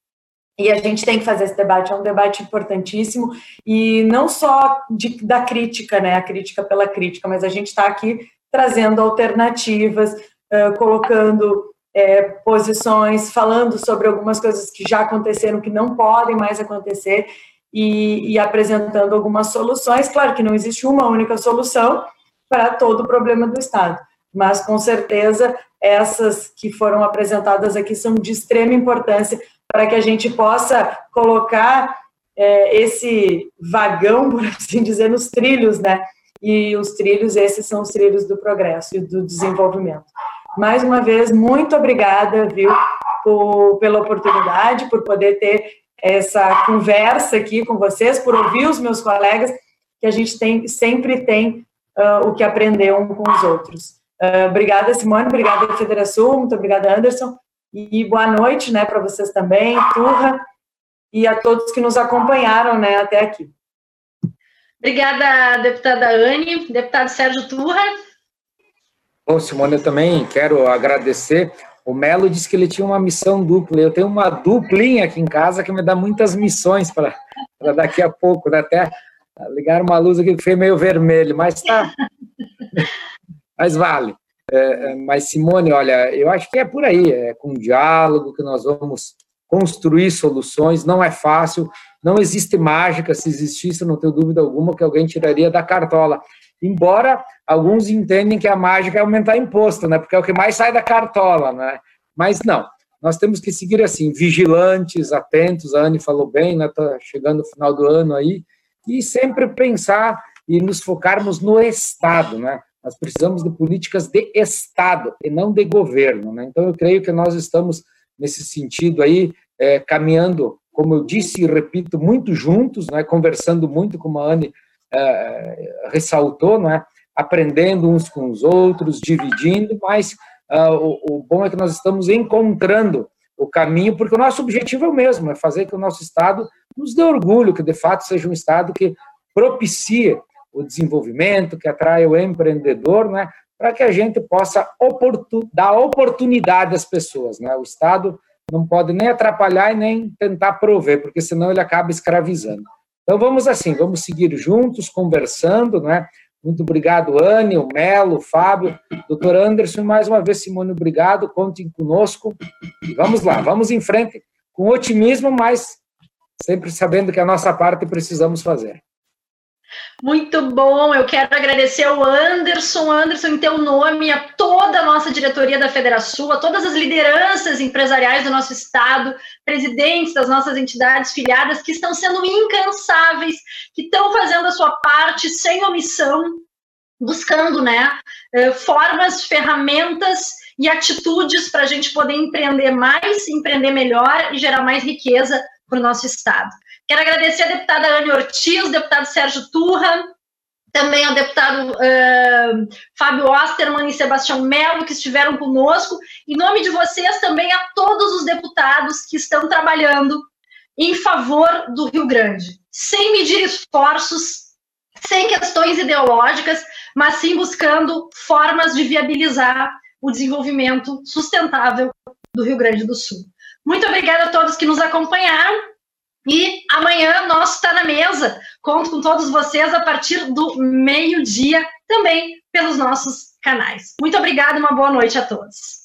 E a gente tem que fazer esse debate, é um debate importantíssimo, e não só de, da crítica, né, a crítica pela crítica, mas a gente está aqui trazendo alternativas, uh, colocando é, posições, falando sobre algumas coisas que já aconteceram, que não podem mais acontecer, e, e apresentando algumas soluções. Claro que não existe uma única solução para todo o problema do Estado, mas com certeza essas que foram apresentadas aqui são de extrema importância para que a gente possa colocar é, esse vagão, por assim dizer, nos trilhos, né? E os trilhos, esses são os trilhos do progresso e do desenvolvimento. Mais uma vez, muito obrigada, viu, por, pela oportunidade, por poder ter essa conversa aqui com vocês, por ouvir os meus colegas, que a gente tem, sempre tem uh, o que aprender um com os outros. Uh, obrigada, Simone, obrigada, Federação, muito obrigada, Anderson, e boa noite, né, para vocês também, Turra, e a todos que nos acompanharam, né, até aqui. Obrigada, deputada Anne, deputado Sérgio Turra. Bom, Simone, eu também quero agradecer. O Melo disse que ele tinha uma missão dupla. Eu tenho uma duplinha aqui em casa que me dá muitas missões para daqui a pouco, né? Até ligar uma luz aqui que foi meio vermelho, mas tá. mas vale. É, é, mas, Simone, olha, eu acho que é por aí, é com diálogo que nós vamos construir soluções. Não é fácil, não existe mágica. Se existisse, não tenho dúvida alguma que alguém tiraria da cartola. Embora alguns entendem que a mágica é aumentar imposto, né? Porque é o que mais sai da cartola, né? Mas não. Nós temos que seguir assim, vigilantes, atentos. A Anne falou bem, né? Tá chegando o final do ano aí e sempre pensar e nos focarmos no Estado, né? Nós precisamos de políticas de Estado e não de governo, né? Então eu creio que nós estamos nesse sentido aí é, caminhando, como eu disse e repito, muito juntos, né? Conversando muito, como a Anne é, ressaltou, né? Aprendendo uns com os outros, dividindo, mas uh, o, o bom é que nós estamos encontrando o caminho, porque o nosso objetivo é o mesmo, é fazer que o nosso Estado nos dê orgulho, que de fato seja um Estado que propicie o desenvolvimento, que atraia o empreendedor, né, para que a gente possa oportun, dar oportunidade às pessoas. Né? O Estado não pode nem atrapalhar e nem tentar prover, porque senão ele acaba escravizando. Então vamos assim, vamos seguir juntos, conversando, né? Muito obrigado, Anne, o Melo, o Fábio, doutor Anderson, mais uma vez, Simone, obrigado, contem conosco. Vamos lá, vamos em frente, com otimismo, mas sempre sabendo que a nossa parte precisamos fazer. Muito bom, eu quero agradecer ao Anderson, Anderson em teu nome, a toda a nossa diretoria da Federação, a todas as lideranças empresariais do nosso estado, presidentes das nossas entidades filiadas que estão sendo incansáveis, que estão fazendo a sua parte sem omissão, buscando, né, eh, formas, ferramentas e atitudes para a gente poder empreender mais, empreender melhor e gerar mais riqueza para o nosso estado. Quero agradecer a deputada Anne Ortiz, deputado Sérgio Turra, também ao deputado uh, Fábio Osterman e Sebastião Melo, que estiveram conosco. Em nome de vocês, também a todos os deputados que estão trabalhando em favor do Rio Grande, sem medir esforços, sem questões ideológicas, mas sim buscando formas de viabilizar o desenvolvimento sustentável do Rio Grande do Sul. Muito obrigada a todos que nos acompanharam. E amanhã nosso está na mesa. Conto com todos vocês a partir do meio-dia, também pelos nossos canais. Muito obrigada e uma boa noite a todos.